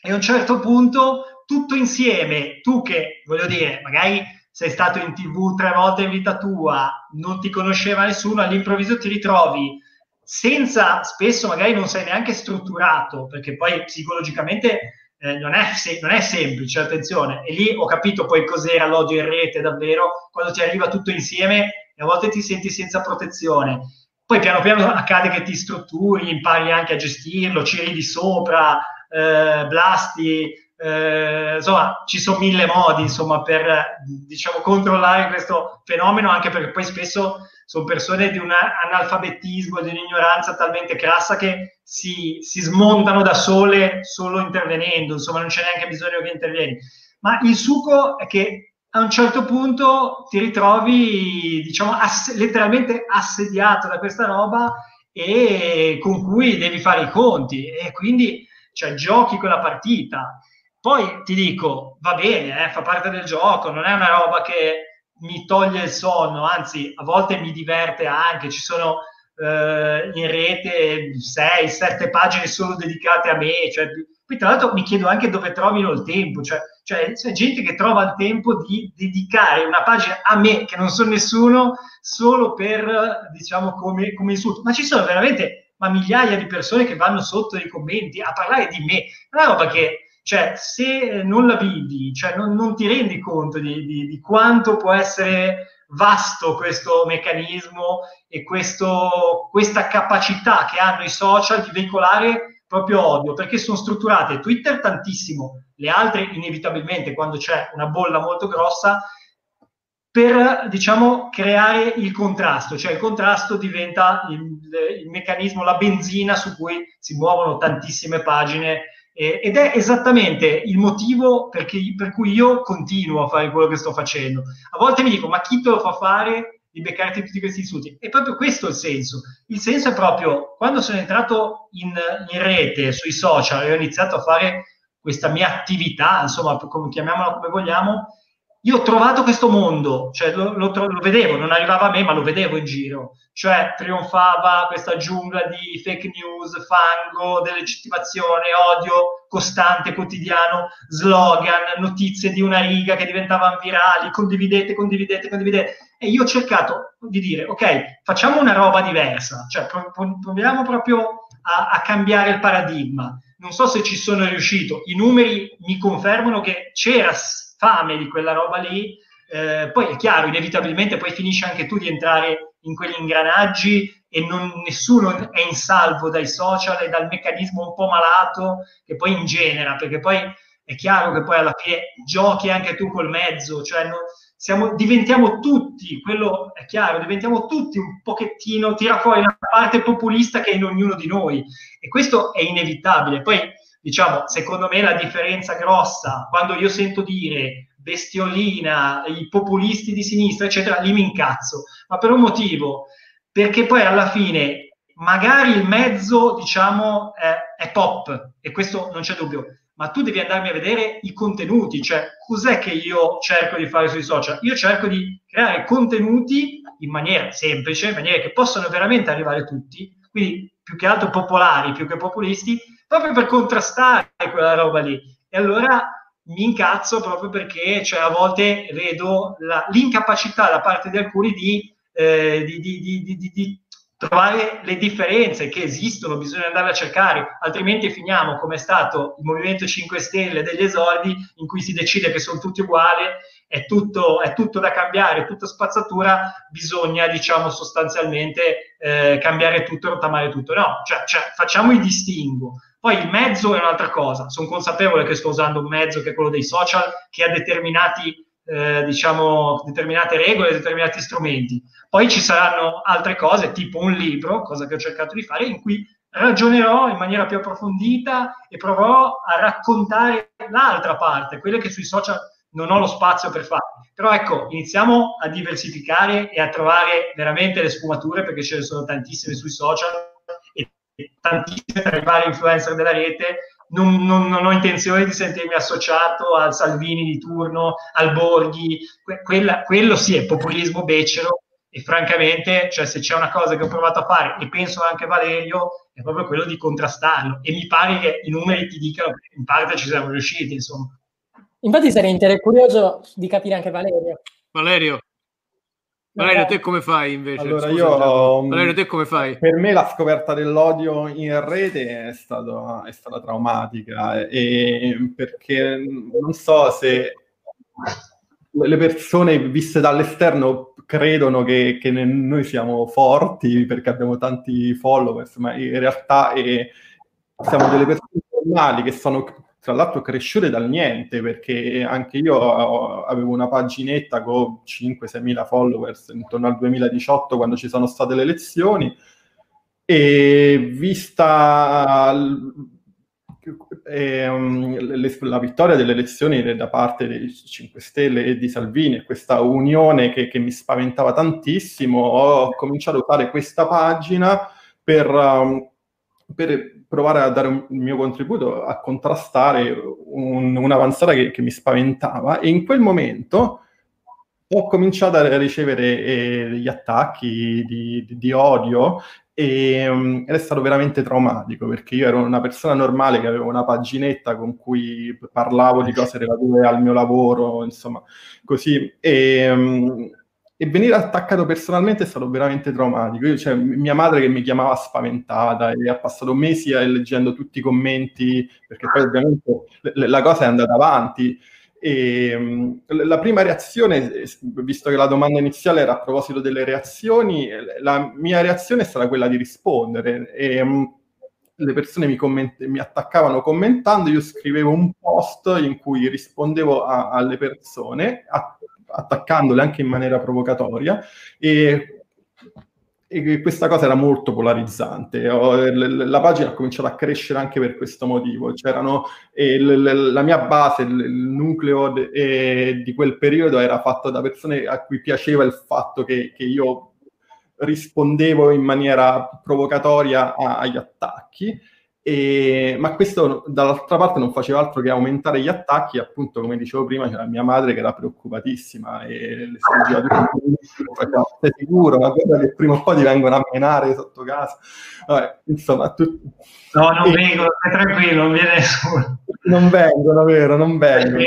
E a un certo punto, tutto insieme, tu che, voglio dire, magari sei stato in tv tre volte in vita tua, non ti conosceva nessuno, all'improvviso ti ritrovi senza, spesso magari non sei neanche strutturato, perché poi psicologicamente eh, non, è se- non, è semplice, attenzione. E lì ho capito poi cos'era l'odio in rete davvero, quando ti arriva tutto insieme e a volte ti senti senza protezione. Poi piano piano accade che ti strutturi, impari anche a gestirlo, ci ridi sopra, eh, blasti, eh, insomma, ci sono mille modi insomma, per diciamo, controllare questo fenomeno, anche perché poi spesso sono persone di un analfabetismo, di un'ignoranza talmente crassa che si, si, smontano da sole solo intervenendo, insomma non c'è neanche bisogno che intervieni. Ma il succo è che a un certo punto ti ritrovi, diciamo, ass- letteralmente assediato da questa roba e con cui devi fare i conti e quindi cioè, giochi quella partita. Poi ti dico, va bene, eh, fa parte del gioco, non è una roba che mi toglie il sonno, anzi a volte mi diverte anche, ci sono eh, in rete 6, 7 pagine solo dedicate a me, cioè, poi tra l'altro mi chiedo anche dove trovino il tempo, cioè, cioè c'è gente che trova il tempo di dedicare una pagina a me, che non so nessuno, solo per, diciamo, come, come insulto, ma ci sono veramente ma migliaia di persone che vanno sotto i commenti a parlare di me, una roba che cioè, se non la vivi, cioè non, non ti rendi conto di, di, di, quanto può essere vasto questo meccanismo e questo, questa capacità che hanno i social di veicolare proprio odio, perché sono strutturate Twitter tantissimo, le altre inevitabilmente quando c'è una bolla molto grossa, per diciamo creare il contrasto, cioè il contrasto diventa il, il meccanismo, la benzina su cui si muovono tantissime pagine eh, ed è esattamente il motivo perché, per cui io continuo a fare quello che sto facendo. A volte mi dico, ma chi te lo fa fare di beccarti tutti questi insulti? È proprio questo il senso. Il senso è proprio quando sono entrato in, in rete, sui social, e ho iniziato a fare questa mia attività, insomma, come, chiamiamola come vogliamo, io ho trovato questo mondo, cioè lo, lo, lo, vedevo, non arrivava a me, ma lo vedevo in giro, cioè trionfava questa giungla di fake news, fango, delegittimazione, odio costante, quotidiano, slogan, notizie di una riga che diventavano virali, condividete, condividete, condividete. E io ho cercato di dire, ok, facciamo una roba diversa, cioè proviamo proprio a, a cambiare il paradigma. Non so se ci sono riuscito, i numeri mi confermano che c'era fame di quella roba lì, eh, poi è chiaro, inevitabilmente poi finisci anche tu di entrare in quegli ingranaggi e non, nessuno è in salvo dai social e dal meccanismo un po' malato che poi ingenera, perché poi è chiaro che poi alla fine giochi anche tu col mezzo, cioè non, siamo, diventiamo tutti, quello è chiaro, diventiamo tutti un pochettino, tira fuori una parte populista che è in ognuno di noi e questo è inevitabile. Poi diciamo, secondo me la differenza grossa, quando io sento dire bestiolina, i populisti di sinistra, eccetera, lì mi incazzo, ma per un motivo, perché poi alla fine magari il mezzo, diciamo, è, è pop, e questo non c'è dubbio, ma tu devi andarmi a vedere i contenuti, cioè cos'è che io cerco di fare sui social? Io cerco di creare contenuti in maniera semplice, in maniera che possano veramente arrivare tutti, quindi più che altro popolari, più che populisti, proprio per contrastare quella roba lì. E allora mi incazzo proprio perché cioè, a volte vedo la, l'incapacità da parte di alcuni di, eh, di, di, di, trovare le differenze che esistono, bisogna andarle a cercare, altrimenti finiamo come è stato il Movimento 5 Stelle degli esordi, in cui si decide che sono tutti uguali, è tutto, è tutto da cambiare, è tutta spazzatura, bisogna diciamo sostanzialmente eh, cambiare tutto, rottamare tutto. No, cioè, cioè facciamo i distinguo poi il mezzo è un'altra cosa, sono consapevole che sto usando un mezzo che è quello dei social, che ha determinati, eh, diciamo, determinate regole, determinati strumenti. Poi ci saranno altre cose, tipo un libro, cosa che ho cercato di fare, in cui ragionerò in maniera più approfondita e proverò a raccontare l'altra parte, quelle che sui social non ho lo spazio per fare. Però ecco, iniziamo a diversificare e a trovare veramente le sfumature, perché ce ne sono tantissime sui social tantissime tra i vari influencer della rete, non, non, non, ho intenzione di sentirmi associato al Salvini di turno, al Borghi, que- quella, quello sì è populismo becero e francamente, cioè, se c'è una cosa che ho provato a fare e penso anche Valerio, è proprio quello di contrastarlo e mi pare che i numeri ti dicano che in parte ci siamo riusciti, insomma. Infatti sarei curioso di capire anche Valerio. Valerio, Valerio, te come fai invece? Allora, io, Valerio, te come fai? Per me la scoperta dell'odio in rete è, stato, è stata traumatica perché non so se le persone viste dall'esterno credono che, che noi siamo forti perché abbiamo tanti followers, ma in realtà eh, siamo delle persone normali che sono tra l'altro cresciute dal niente, perché anche io avevo una paginetta con 5-6 mila followers intorno al 2018 quando ci sono state le elezioni. E vista eh, la vittoria delle elezioni da parte dei 5 Stelle e di Salvini questa unione che, che mi spaventava tantissimo, ho cominciato a usare questa pagina per... Um, per provare a dare un, il mio contributo a contrastare un, un'avanzata che, che, mi spaventava e in quel momento ho cominciato a ricevere eh, degli attacchi di, di, di odio e, um, ed è stato veramente traumatico perché io ero una persona normale che aveva una paginetta con cui parlavo di cose relative al mio lavoro, insomma, così. E, um, e venire attaccato personalmente è stato veramente traumatico. Io, cioè, mia madre che mi chiamava spaventata e ha passato mesi leggendo tutti i commenti, perché poi ovviamente la cosa è andata avanti. E, la prima reazione, visto che la domanda iniziale era a proposito delle reazioni, la mia reazione è stata quella di rispondere. E, le persone mi, comment- mi, attaccavano commentando, io scrivevo un post in cui rispondevo a- alle persone, a- attaccandole anche in maniera provocatoria e, e questa cosa era molto polarizzante. La pagina ha cominciato a crescere anche per questo motivo. C'erano, la mia base, il nucleo de, di quel periodo era fatto da persone a cui piaceva il fatto che, che io rispondevo in maniera provocatoria agli attacchi e, ma questo dall'altra parte non faceva altro che aumentare gli attacchi, appunto come dicevo prima c'era mia madre che era preoccupatissima e le sfuggiva tutto, sei sicuro, ma guarda che prima o poi ti vengono a menare sotto casa. Vabbè, insomma, tu... No, non e... vengono, stai tranquillo, non viene nessuno. Non vengono, vero, non vengono.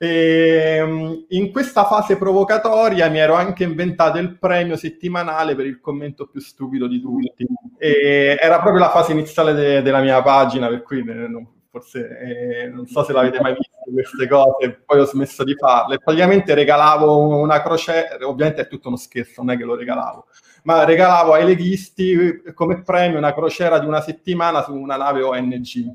E, um, in questa fase provocatoria mi ero anche inventato il premio settimanale per il commento più stupido di tutti. E era proprio la fase iniziale de- della mia pagina, per cui eh, non, forse eh, non so se l'avete mai visto queste cose, poi ho smesso di farle. Praticamente regalavo una crociera, ovviamente è tutto uno scherzo, non è che lo regalavo, ma regalavo ai leghisti come premio una crociera di una settimana su una nave ONG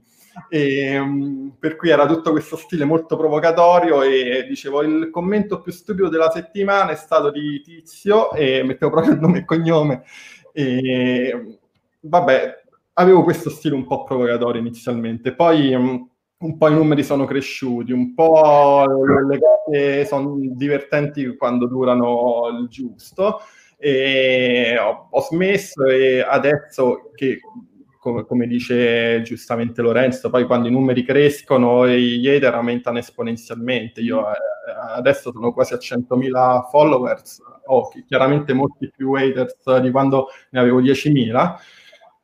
e, um, per cui era tutto questo stile molto provocatorio e dicevo il commento più stupido della settimana è stato di Tizio e mettevo proprio il nome e cognome e vabbè avevo questo stile un po' provocatorio inizialmente. Poi um, un po' i numeri sono cresciuti, un po' le cose sono divertenti quando durano il giusto. E ho, ho smesso e adesso che come, come, dice giustamente Lorenzo, poi quando i numeri crescono gli hater aumentano esponenzialmente. Io eh, adesso sono quasi a 100.000 followers, ho chiaramente molti più haters di quando ne avevo 10.000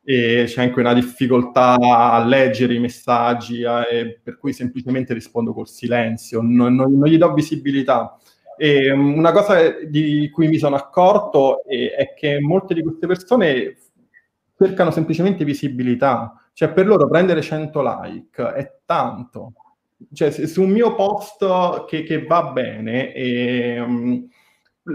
e c'è anche una difficoltà a leggere i messaggi, eh, per cui semplicemente rispondo col silenzio, non, non, non gli do visibilità. E mm, una cosa di cui mi sono accorto è, è che molte di queste persone cercano semplicemente visibilità. Cioè, per loro prendere 100 like è tanto. Cioè, su un mio post che, che va bene, e, um,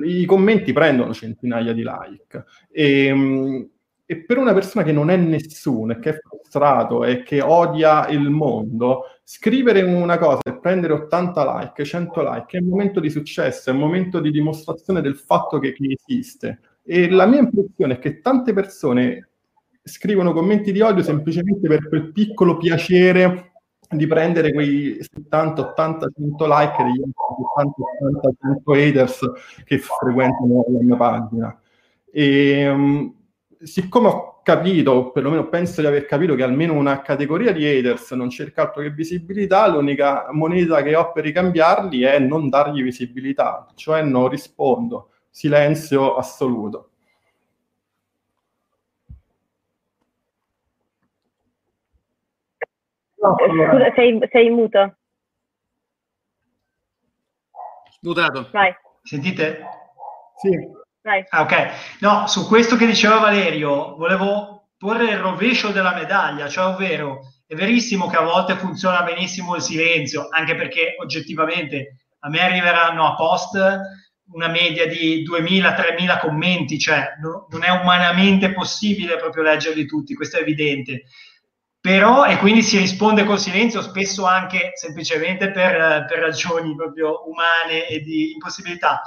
i commenti prendono centinaia di like. E, um, e, per una persona che non è nessuno, e che è frustrato e che odia il mondo, scrivere una cosa e prendere 80 like, 100 like, è un momento di successo, è un momento di dimostrazione del fatto che, che esiste. E la mia impressione è che tante persone scrivono commenti di odio semplicemente per quel piccolo piacere di prendere quei 70, 80, 100 like degli 70, 80, 100 haters che frequentano la mia pagina. E um, siccome ho capito, perlomeno penso di aver capito che almeno una categoria di haters non cerca altro che visibilità, l'unica moneta che ho per ricambiarli è non dargli visibilità, cioè non rispondo, silenzio assoluto. Scusa, sei, sei muto. Mutato. Vai. Sentite? Sì. Vai. Ah, ok. No, su questo che diceva Valerio, volevo porre il rovescio della medaglia, cioè ovvero è verissimo che a volte funziona benissimo il silenzio, anche perché oggettivamente a me arriveranno a post una media di 2000-3000 commenti, cioè no, non è umanamente possibile proprio leggerli tutti, questo è evidente però e quindi si risponde col silenzio spesso anche semplicemente per, per, ragioni proprio umane e di impossibilità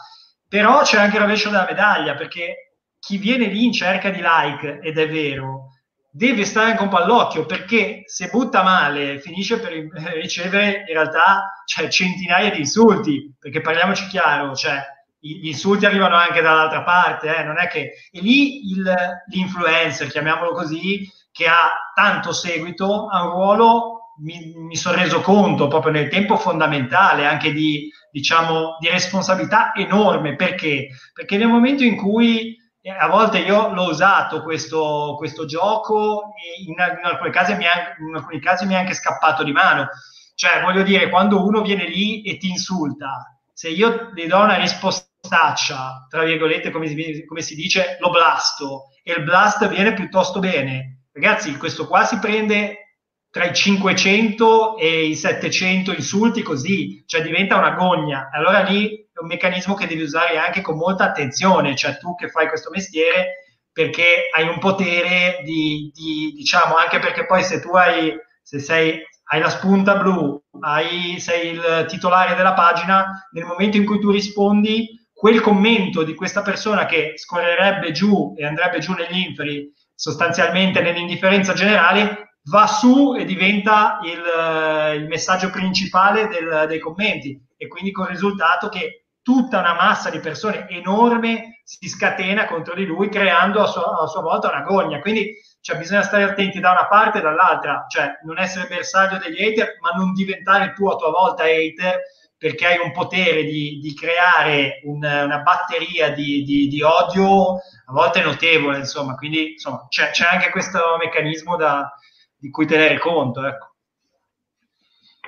però c'è anche il rovescio della medaglia perché chi viene lì in cerca di like ed è vero deve stare anche un po' all'occhio perché se butta male finisce per ricevere in realtà cioè, centinaia di insulti perché parliamoci chiaro cioè gli insulti arrivano anche dall'altra parte, eh? non è che... E lì il, l'influencer, chiamiamolo così, che ha tanto seguito, ha un ruolo, mi, mi sono reso conto proprio nel tempo fondamentale, anche di, diciamo, di responsabilità enorme. Perché? Perché nel momento in cui eh, a volte io l'ho usato questo, questo gioco in, in, alcuni casi mi è, in alcuni casi mi è anche scappato di mano. Cioè, voglio dire, quando uno viene lì e ti insulta, se io gli do una rispostaccia, tra virgolette, come come si dice, lo blasto, e il blast viene piuttosto bene, Ragazzi, questo qua si prende tra i 500 e i 700 insulti così, cioè diventa una gogna. Allora lì è un meccanismo che devi usare anche con molta attenzione, cioè tu che fai questo mestiere perché hai un potere di, di diciamo, anche perché poi se tu hai, se sei, hai la spunta blu, hai, sei il titolare della pagina, nel momento in cui tu rispondi, quel commento di questa persona che scorrerebbe giù e andrebbe giù negli inferi sostanzialmente nell'indifferenza generale va su e diventa il, il messaggio principale del, dei commenti e quindi con il risultato che tutta una massa di persone enorme si scatena contro di lui creando a sua, a sua volta una gogna. Quindi cioè, bisogna stare attenti da una parte e dall'altra, cioè non essere bersaglio degli hater, ma non diventare tu a tua volta hater perché hai un potere di, di creare un, una batteria di, di, di, odio a volte notevole, insomma, quindi insomma, c'è, c'è anche questo meccanismo da, di cui tenere conto. Ecco.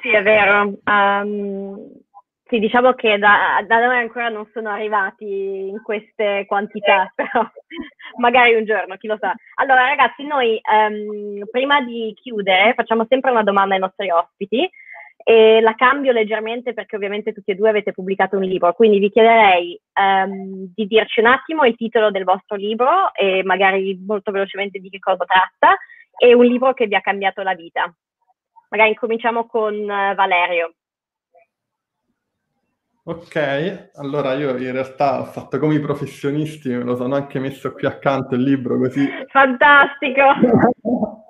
Sì, è vero. Um, Sì, diciamo che da, da, noi ancora non sono arrivati in queste quantità, però magari un giorno, chi lo sa. Allora ragazzi, noi um, prima di chiudere facciamo sempre una domanda ai nostri ospiti e la cambio leggermente perché ovviamente tutti e due avete pubblicato un libro, quindi vi chiederei um, di dirci un attimo il titolo del vostro libro e magari molto velocemente di che cosa tratta e un libro che vi ha cambiato la vita. Magari cominciamo con uh, Valerio. Ok, allora io in realtà ho fatto come i professionisti, me lo sono anche messo qui accanto il libro così. Fantastico!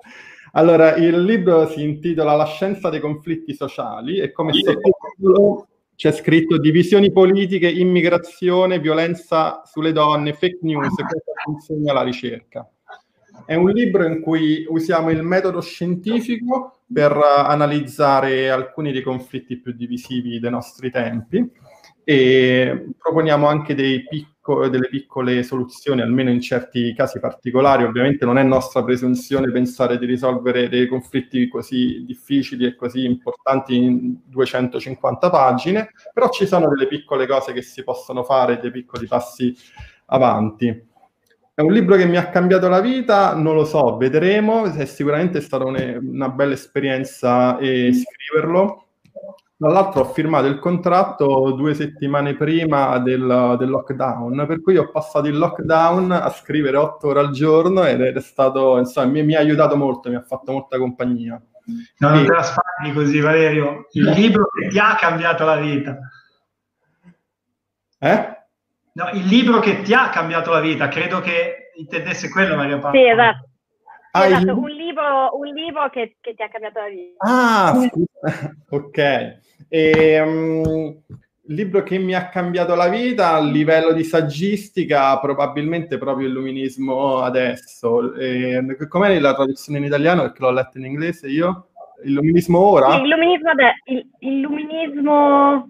allora, il libro si intitola La scienza dei conflitti sociali e come sottotitolo c'è scritto divisioni politiche, immigrazione, violenza sulle donne, fake news, cosa insegna la ricerca. È un libro in cui usiamo il metodo scientifico per analizzare alcuni dei conflitti più divisivi dei nostri tempi e proponiamo anche picco, delle piccole soluzioni, almeno in certi casi particolari. Ovviamente non è nostra presunzione pensare di risolvere dei conflitti così difficili e così importanti in 250 pagine, però ci sono delle piccole cose che si possono fare, dei piccoli passi avanti. È un libro che mi ha cambiato la vita, non lo so, vedremo, è sicuramente stata una, bella esperienza eh, scriverlo. Tra l'altro ho firmato il contratto due settimane prima del, del, lockdown, per cui ho passato il lockdown a scrivere otto ore al giorno ed è stato, insomma, mi, mi ha aiutato molto, mi ha fatto molta compagnia. No, non te la spagni così, Valerio. Il libro che ti ha cambiato la vita. Eh? No, il libro che ti ha cambiato la vita, credo che intendesse quello Maria Paola. Sì, esatto. Ah, esatto, il... un libro, un libro che, che, ti ha cambiato la vita. Ah, scusa. ok. E, um, il libro che mi ha cambiato la vita a livello di saggistica, probabilmente proprio Illuminismo adesso. E, com'è la traduzione in italiano? Perché l'ho letto in inglese io. Illuminismo ora? Illuminismo, ade- il, illuminismo...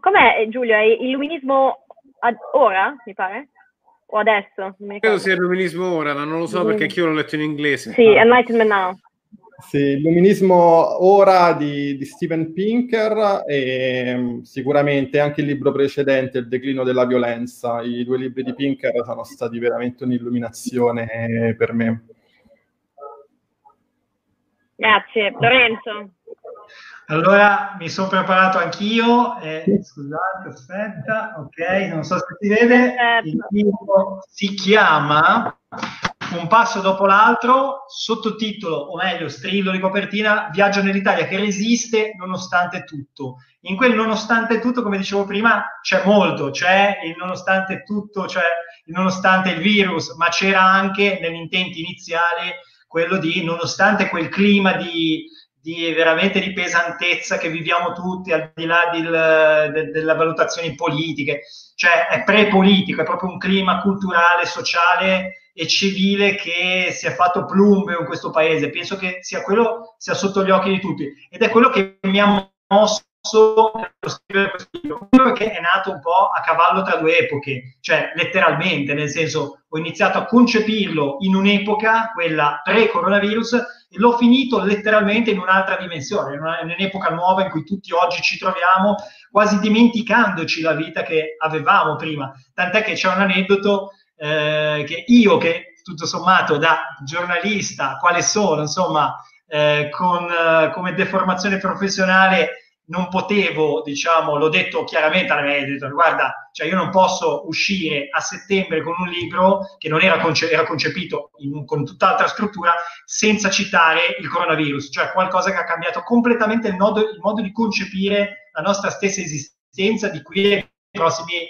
Com'è Giulio? È illuminismo ad- ora, mi pare? O adesso? Credo sia illuminismo ora, ma non lo so perché anch'io l'ho letto in inglese. Sì, ah. Enlightenment Now. Sì, Illuminismo ora di, di Steven Pinker e um, sicuramente anche il libro precedente, Il declino della violenza. I due libri di Pinker sono stati veramente un'illuminazione per me. Grazie. Lorenzo? Allora mi sono preparato anch'io, eh, scusate, aspetta, ok, non so se si vede, certo. il libro si chiama Un passo dopo l'altro, sottotitolo, o meglio, strillo di copertina, Viaggio nell'Italia che resiste nonostante tutto. In quel nonostante tutto, come dicevo prima, c'è molto, c'è il nonostante tutto, cioè il nonostante il virus, ma c'era anche nell'intento iniziale quello di, nonostante quel clima di di veramente di pesantezza che viviamo tutti al di là del, de, delle valutazioni politiche, cioè è pre-politico, è proprio un clima culturale, sociale e civile che si è fatto plumbeo in questo paese. Penso che sia quello sia sotto gli occhi di tutti ed è quello che mi ha mosso per scrivere questo libro, perché è nato un po' a cavallo tra due epoche, cioè letteralmente, nel senso ho iniziato a concepirlo in un'epoca, quella pre-coronavirus, e l'ho finito letteralmente in un'altra dimensione, in, una, in un'epoca nuova in cui tutti oggi ci troviamo, quasi dimenticandoci la vita che avevamo prima. Tant'è che c'è un aneddoto eh, che io, che tutto sommato da giornalista, quale sono, insomma, eh, con, eh, come deformazione professionale, non potevo, diciamo, l'ho detto chiaramente alla mia editor, guarda, cioè io non posso uscire a settembre con un libro che non era, conce- era concepito in, con tutt'altra struttura senza citare il coronavirus, cioè qualcosa che ha cambiato completamente il, nodo, il modo di concepire la nostra stessa esistenza di qui ai prossimi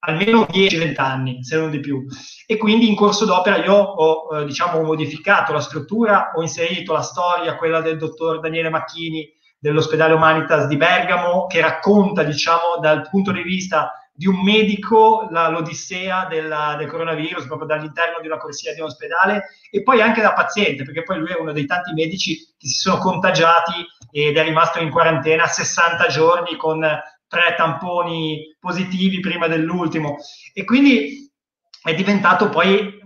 almeno 10-20 anni, se non di più. E quindi in corso d'opera io ho, eh, diciamo, modificato la struttura, ho inserito la storia, quella del dottor Daniele Macchini, dell'ospedale Humanitas di Bergamo che racconta, diciamo, dal punto di vista di un medico la, l'odissea della, del coronavirus proprio dall'interno di una corsia di un ospedale e poi anche da paziente, perché poi lui è uno dei tanti medici che si sono contagiati ed è rimasto in quarantena 60 giorni con tre tamponi positivi prima dell'ultimo. E quindi è diventato poi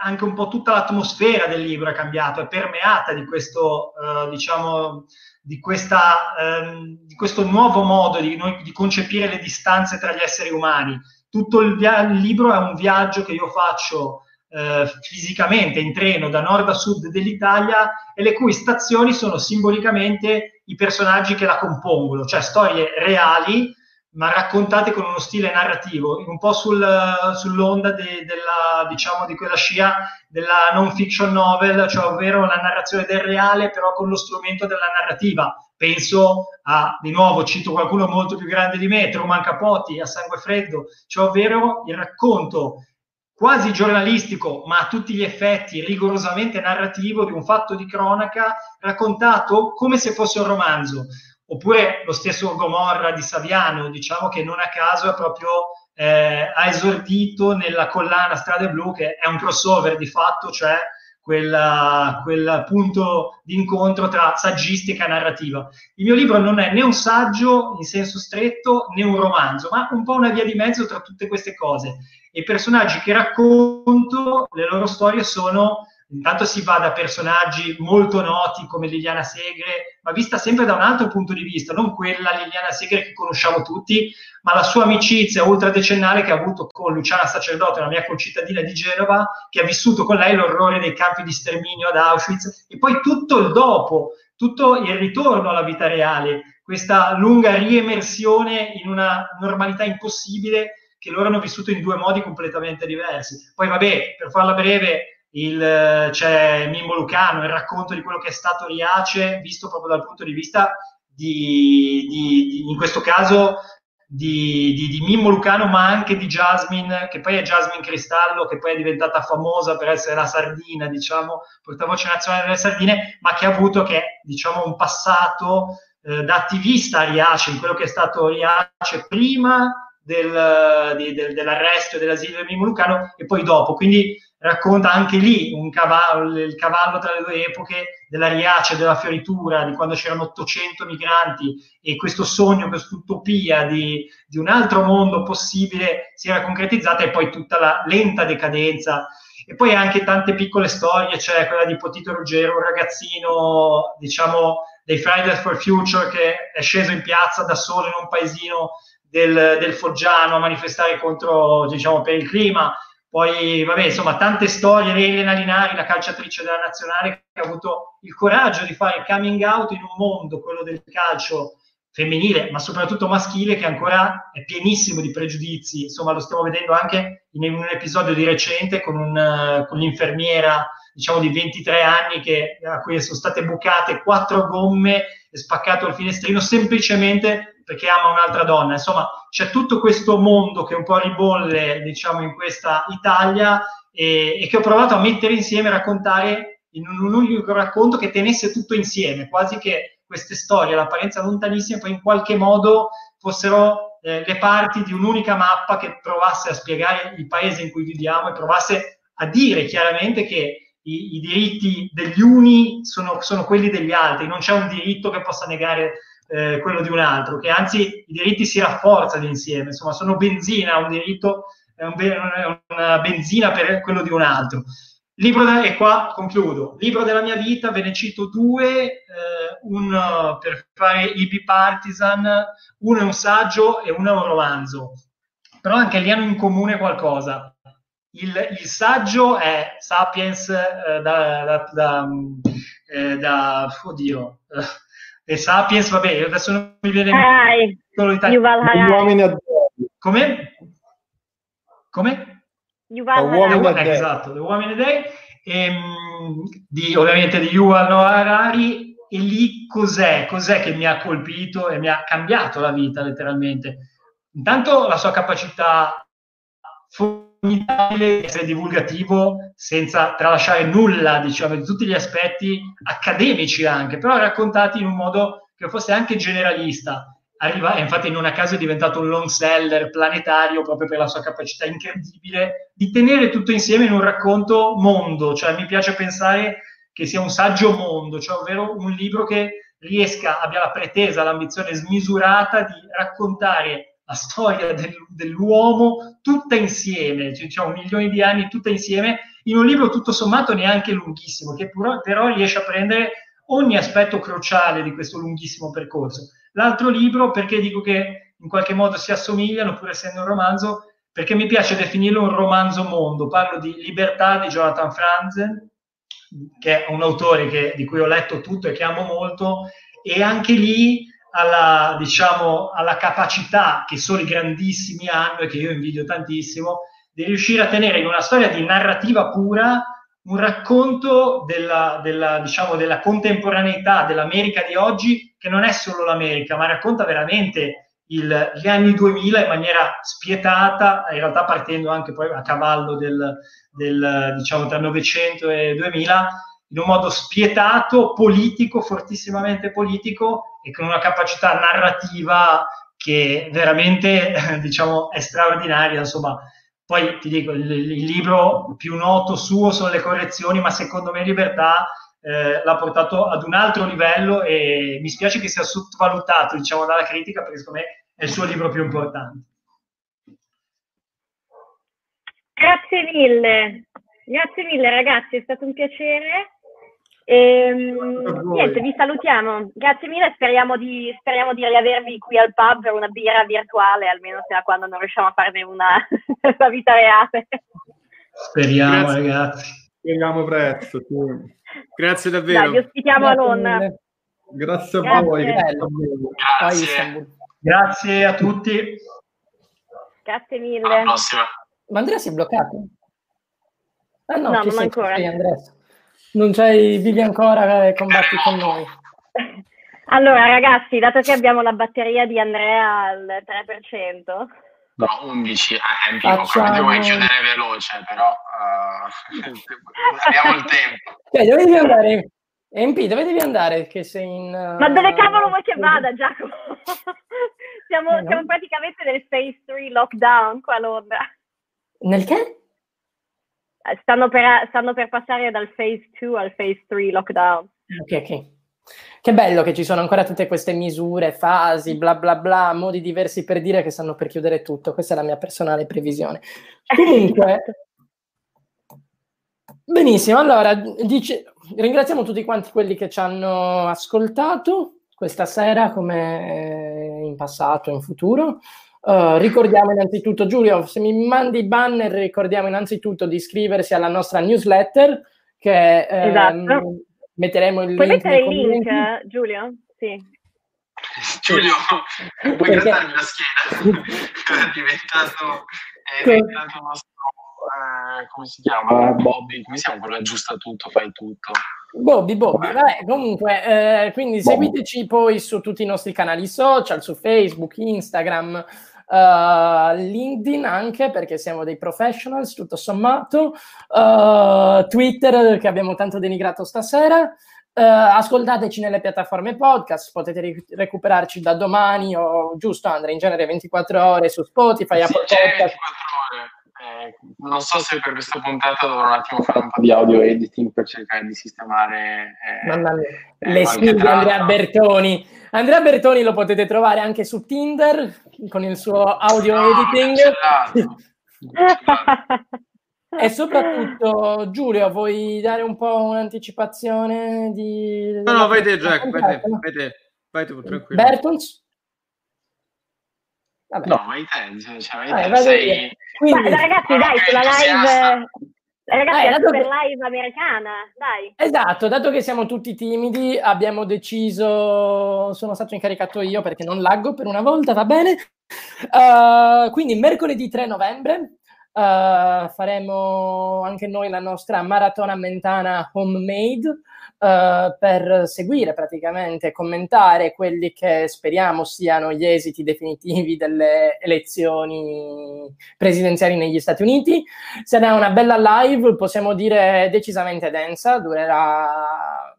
anche un po' tutta l'atmosfera del libro è cambiato, è permeata di questo, uh, diciamo, di, questa, um, di, questo nuovo modo di, noi, di, concepire le distanze tra gli esseri umani. Tutto il, via- il libro è un viaggio che io faccio uh, fisicamente in treno da nord a sud dell'Italia e le cui stazioni sono simbolicamente i personaggi che la compongono, cioè storie reali ma raccontate con uno stile narrativo, un po' sul, sull'onda de, della, diciamo, di quella scia della non fiction novel, cioè ovvero la narrazione del reale, però con lo strumento della narrativa. Penso a, di nuovo, cito qualcuno molto più grande di me, Truman Capote, a Sangue Freddo, cioè ovvero il racconto quasi giornalistico, ma a tutti gli effetti rigorosamente narrativo di un fatto di cronaca raccontato come se fosse un romanzo. Oppure lo stesso Gomorra di Saviano, diciamo che non a caso è proprio eh, ha esordito nella collana Strade Blu, che è un crossover di fatto, cioè quella, quel punto di incontro tra saggistica e narrativa. Il mio libro non è né un saggio in senso stretto né un romanzo, ma un po' una via di mezzo tra tutte queste cose. I personaggi che racconto, le loro storie sono Intanto si va da personaggi molto noti come Liliana Segre, ma vista sempre da un altro punto di vista, non quella Liliana Segre che conosciamo tutti, ma la sua amicizia ultradecennale che ha avuto con Luciana Sacerdote, una mia concittadina di Genova, che ha vissuto con lei l'orrore dei campi di sterminio ad Auschwitz, e poi tutto il dopo, tutto il ritorno alla vita reale, questa lunga riemersione in una normalità impossibile che loro hanno vissuto in due modi completamente diversi. Poi vabbè, per farla breve, il, c'è Mimmo Lucano, il racconto di quello che è stato Riace, visto proprio dal punto di vista di, di, di in questo caso di, di, di, Mimmo Lucano, ma anche di Jasmine, che poi è Jasmine Cristallo, che poi è diventata famosa per essere la sardina, diciamo, portavoce nazionale delle sardine, ma che ha avuto che, diciamo, un passato eh, da attivista a Riace, in quello che è stato Riace prima del, di, del, dell'arresto e dell'asilo di Mimmo Lucano e poi dopo. Quindi racconta anche lì cavallo, il cavallo tra le due epoche della Riace, della fioritura, di quando c'erano 800 migranti e questo sogno, questa utopia di, di un altro mondo possibile si era concretizzata e poi tutta la lenta decadenza. E poi anche tante piccole storie, cioè quella di Potito Ruggero, un ragazzino, diciamo, dei Fridays for Future che è sceso in piazza da solo in un paesino del, del Foggiano a manifestare contro, diciamo, per il clima poi, vabbè, insomma, tante storie. Elena Linari, la calciatrice della nazionale, che ha avuto il coraggio di fare coming out in un mondo, quello del calcio femminile, ma soprattutto maschile, che ancora è pienissimo di pregiudizi. Insomma, lo stiamo vedendo anche in un episodio di recente con, un, con l'infermiera, diciamo, di 23 anni, che, a cui sono state bucate quattro gomme e spaccato il finestrino semplicemente perché ama un'altra donna. Insomma, c'è tutto questo mondo che un po' ribolle, diciamo, in questa Italia e, e che ho provato a mettere insieme, a raccontare in un unico racconto che tenesse tutto insieme, quasi che queste storie, all'apparenza lontanissime, poi in qualche modo fossero eh, le parti di un'unica mappa che provasse a spiegare il paese in cui viviamo e provasse a dire chiaramente che i, i diritti degli uni sono, sono, quelli degli altri, non c'è un diritto che possa negare eh, quello di un altro, che anzi i diritti si rafforzano insieme, insomma sono benzina, un diritto è, un una benzina per quello di un altro. Libro da, e qua concludo. Libro della mia vita, ve ne cito due, eh, un per fare i bipartisan, uno è un saggio e uno è un romanzo, però anche lì hanno in comune qualcosa. Il, il saggio è Sapiens eh, da, da, da, eh, da, oddio, eh, e Sapiens, vabbè, adesso non mi viene Harai. Yuval Harari. Uomini a Come? Come? Yuval Uomini a Eh, esatto, The Woman a Day, ehm, di, ovviamente di Yuval Noah Harari, e lì cos'è? Cos'è che mi ha colpito e mi ha cambiato la vita letteralmente? Intanto la sua capacità formidabile di essere divulgativo senza tralasciare nulla, diciamo, di tutti gli aspetti accademici anche, però raccontati in un modo che fosse anche generalista. Arriva, e infatti non a caso è diventato un long seller planetario proprio per la sua capacità incredibile di tenere tutto insieme in un racconto mondo, cioè mi piace pensare che sia un saggio mondo, cioè ovvero un libro che riesca, abbia la pretesa, l'ambizione smisurata di raccontare la storia del, dell'uomo tutta insieme, cioè, diciamo milioni di anni tutta insieme, in un libro tutto sommato neanche lunghissimo, che però, però riesce a prendere ogni aspetto cruciale di questo lunghissimo percorso. L'altro libro, perché dico che in qualche modo si assomigliano, pur essendo un romanzo, perché mi piace definirlo un romanzo mondo. Parlo di Libertà di Jonathan Franzen, che è un autore che, di cui ho letto tutto e che amo molto, e anche lì alla, diciamo, alla capacità che solo i grandissimi hanno e che io invidio tantissimo, di riuscire a tenere in una storia di narrativa pura un racconto della, della, diciamo, della contemporaneità dell'America di oggi, che non è solo l'America, ma racconta veramente il, gli anni 2000 in maniera spietata, in realtà partendo anche poi a cavallo del, del diciamo, tra 900 e 2000, in un modo spietato, politico, fortissimamente politico e con una capacità narrativa che veramente diciamo, è straordinaria. Insomma, poi ti dico, il, il, libro più noto suo sono le correzioni, ma secondo me Libertà eh, l'ha portato ad un altro livello e mi spiace che sia sottovalutato diciamo, dalla critica perché secondo me è il suo libro più importante. Grazie mille, grazie mille ragazzi, è stato un piacere. E, niente, vi salutiamo. Grazie mille, speriamo di, speriamo di riavervi qui al pub per una birra virtuale, almeno fino a quando non riusciamo a farne una la vita reale. Speriamo, Grazie. ragazzi. Speriamo presto. Sì. Grazie davvero. Dai, vi ospitiamo a Londra. Grazie a Grazie. voi. Grazie. Grazie a tutti. Grazie mille. Ma Andrea si è bloccato? Ah no, no non ancora. Andrea non c'hai, vivi ancora e combatti con noi. Allora ragazzi, dato che abbiamo la batteria di Andrea al 3%, No, 11 è MP, Facciamo... vuoi chiudere veloce, però uh, abbiamo il tempo. Cioè, dove devi andare? MP, dove devi andare? Che sei in... Uh... Ma dove cavolo vuoi che vada, Giacomo? siamo, eh, no? siamo praticamente nel phase 3 lockdown qua a Londra. Nel che? Stanno per, stanno per passare dal phase 2 al phase 3 lockdown. Ok, ok. Che bello che ci sono ancora tutte queste misure, fasi, bla bla bla, modi diversi per dire che stanno per chiudere tutto. Questa è la mia personale previsione. Comunque, benissimo. Allora, dice, ringraziamo tutti quanti quelli che ci hanno ascoltato questa sera, come in passato, in futuro. Uh, ricordiamo innanzitutto, Giulio, se mi mandi i banner, ricordiamo innanzitutto di iscriversi alla nostra newsletter che ehm, esatto. metteremo il Puoi link. Puoi mettere il link, eh, Giulio? Sì. Giulio, puoi Perché... la schiena? è diventato, è diventato nostro, eh, come si chiama? Bobby, come si chiama quello aggiusta tutto, fai tutto. Bobby, Bobby, vabbè, comunque, eh, quindi Bobby. seguiteci poi su tutti i nostri canali social, su Facebook, Instagram, uh, LinkedIn anche perché siamo dei professionals tutto sommato, uh, Twitter che abbiamo tanto denigrato stasera. Uh, ascoltateci nelle piattaforme podcast, potete ri- recuperarci da domani o giusto Andrea, in genere 24 ore su Spotify, sì, Apple Podcast. Eh, non so se per questa puntata dovrò un attimo fare un po' di audio editing per cercare di sistemare eh, le skill di Andrea Bertoni. Andrea Bertoni lo potete trovare anche su Tinder con il suo audio no, editing. e soprattutto Giulio, vuoi dare un po' un'anticipazione di... No, no, vai te Jack, vai te, vai te, vai te tranquillo. Bertons? Vabbè. No, vai te, cioè, vai te, sei... Quindi, Ma, ragazzi, dai, sulla live... Ragazzi, eh, super che... live americana, dai. Esatto, dato che siamo tutti timidi, abbiamo deciso, sono stato incaricato io perché non laggo per una volta, va bene. Uh, quindi mercoledì 3 novembre uh, faremo anche noi la nostra maratona mentana homemade uh, per seguire praticamente, commentare quelli che speriamo siano gli esiti definitivi delle elezioni presidenziali negli Stati Uniti. Sarà una bella live, possiamo dire decisamente densa, durerà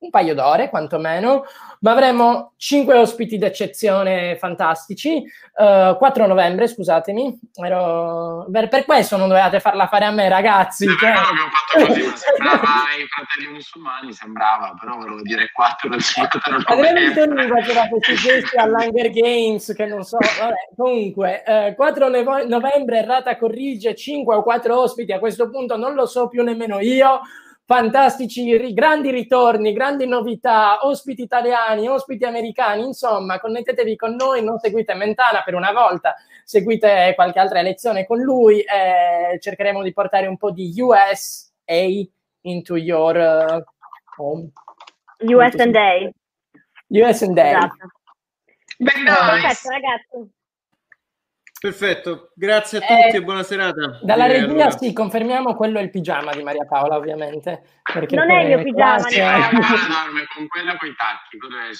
un paio d'ore quantomeno, ma avremo cinque ospiti d'eccezione fantastici. Uh, eh, 4 novembre, scusatemi, ero... per questo non dovevate farla fare a me, ragazzi. Cioè... No, ho fatto così, ma sembrava i fratelli musulmani, sembrava, però volevo dire 4 del 4 novembre. mi faceva questi gesti all'Hunger Games, che non so, vabbè, comunque, eh, 4 novembre, Errata corrige, 5 o 4 ospiti, a questo punto non lo so più nemmeno io, fantastici, grandi ritorni, grandi novità, ospiti italiani, ospiti americani, insomma, connettetevi con noi, non seguite Mentana per una volta, seguite qualche altra lezione con lui, eh, cercheremo di portare un po' di USA into your uh, home. US and A. US and A. Esatto. Beh, Perfetto, ragazzi. Perfetto, grazie a tutti eh, e buona serata. Dalla regia allora. sì, confermiamo quello è il pigiama di Maria Paola, ovviamente. non è il mio pigiama. Sì, dorme con quella con i tacchi, quello è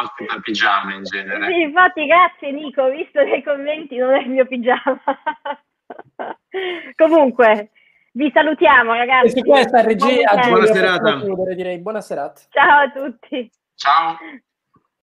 outfit da pigiama in genere. Sì, infatti grazie Nico, visto nei commenti non è il mio pigiama. Comunque, vi salutiamo ragazzi. E questa regia, buona serata. Chiudere, direi. Buona serata. Ciao a tutti. Ciao.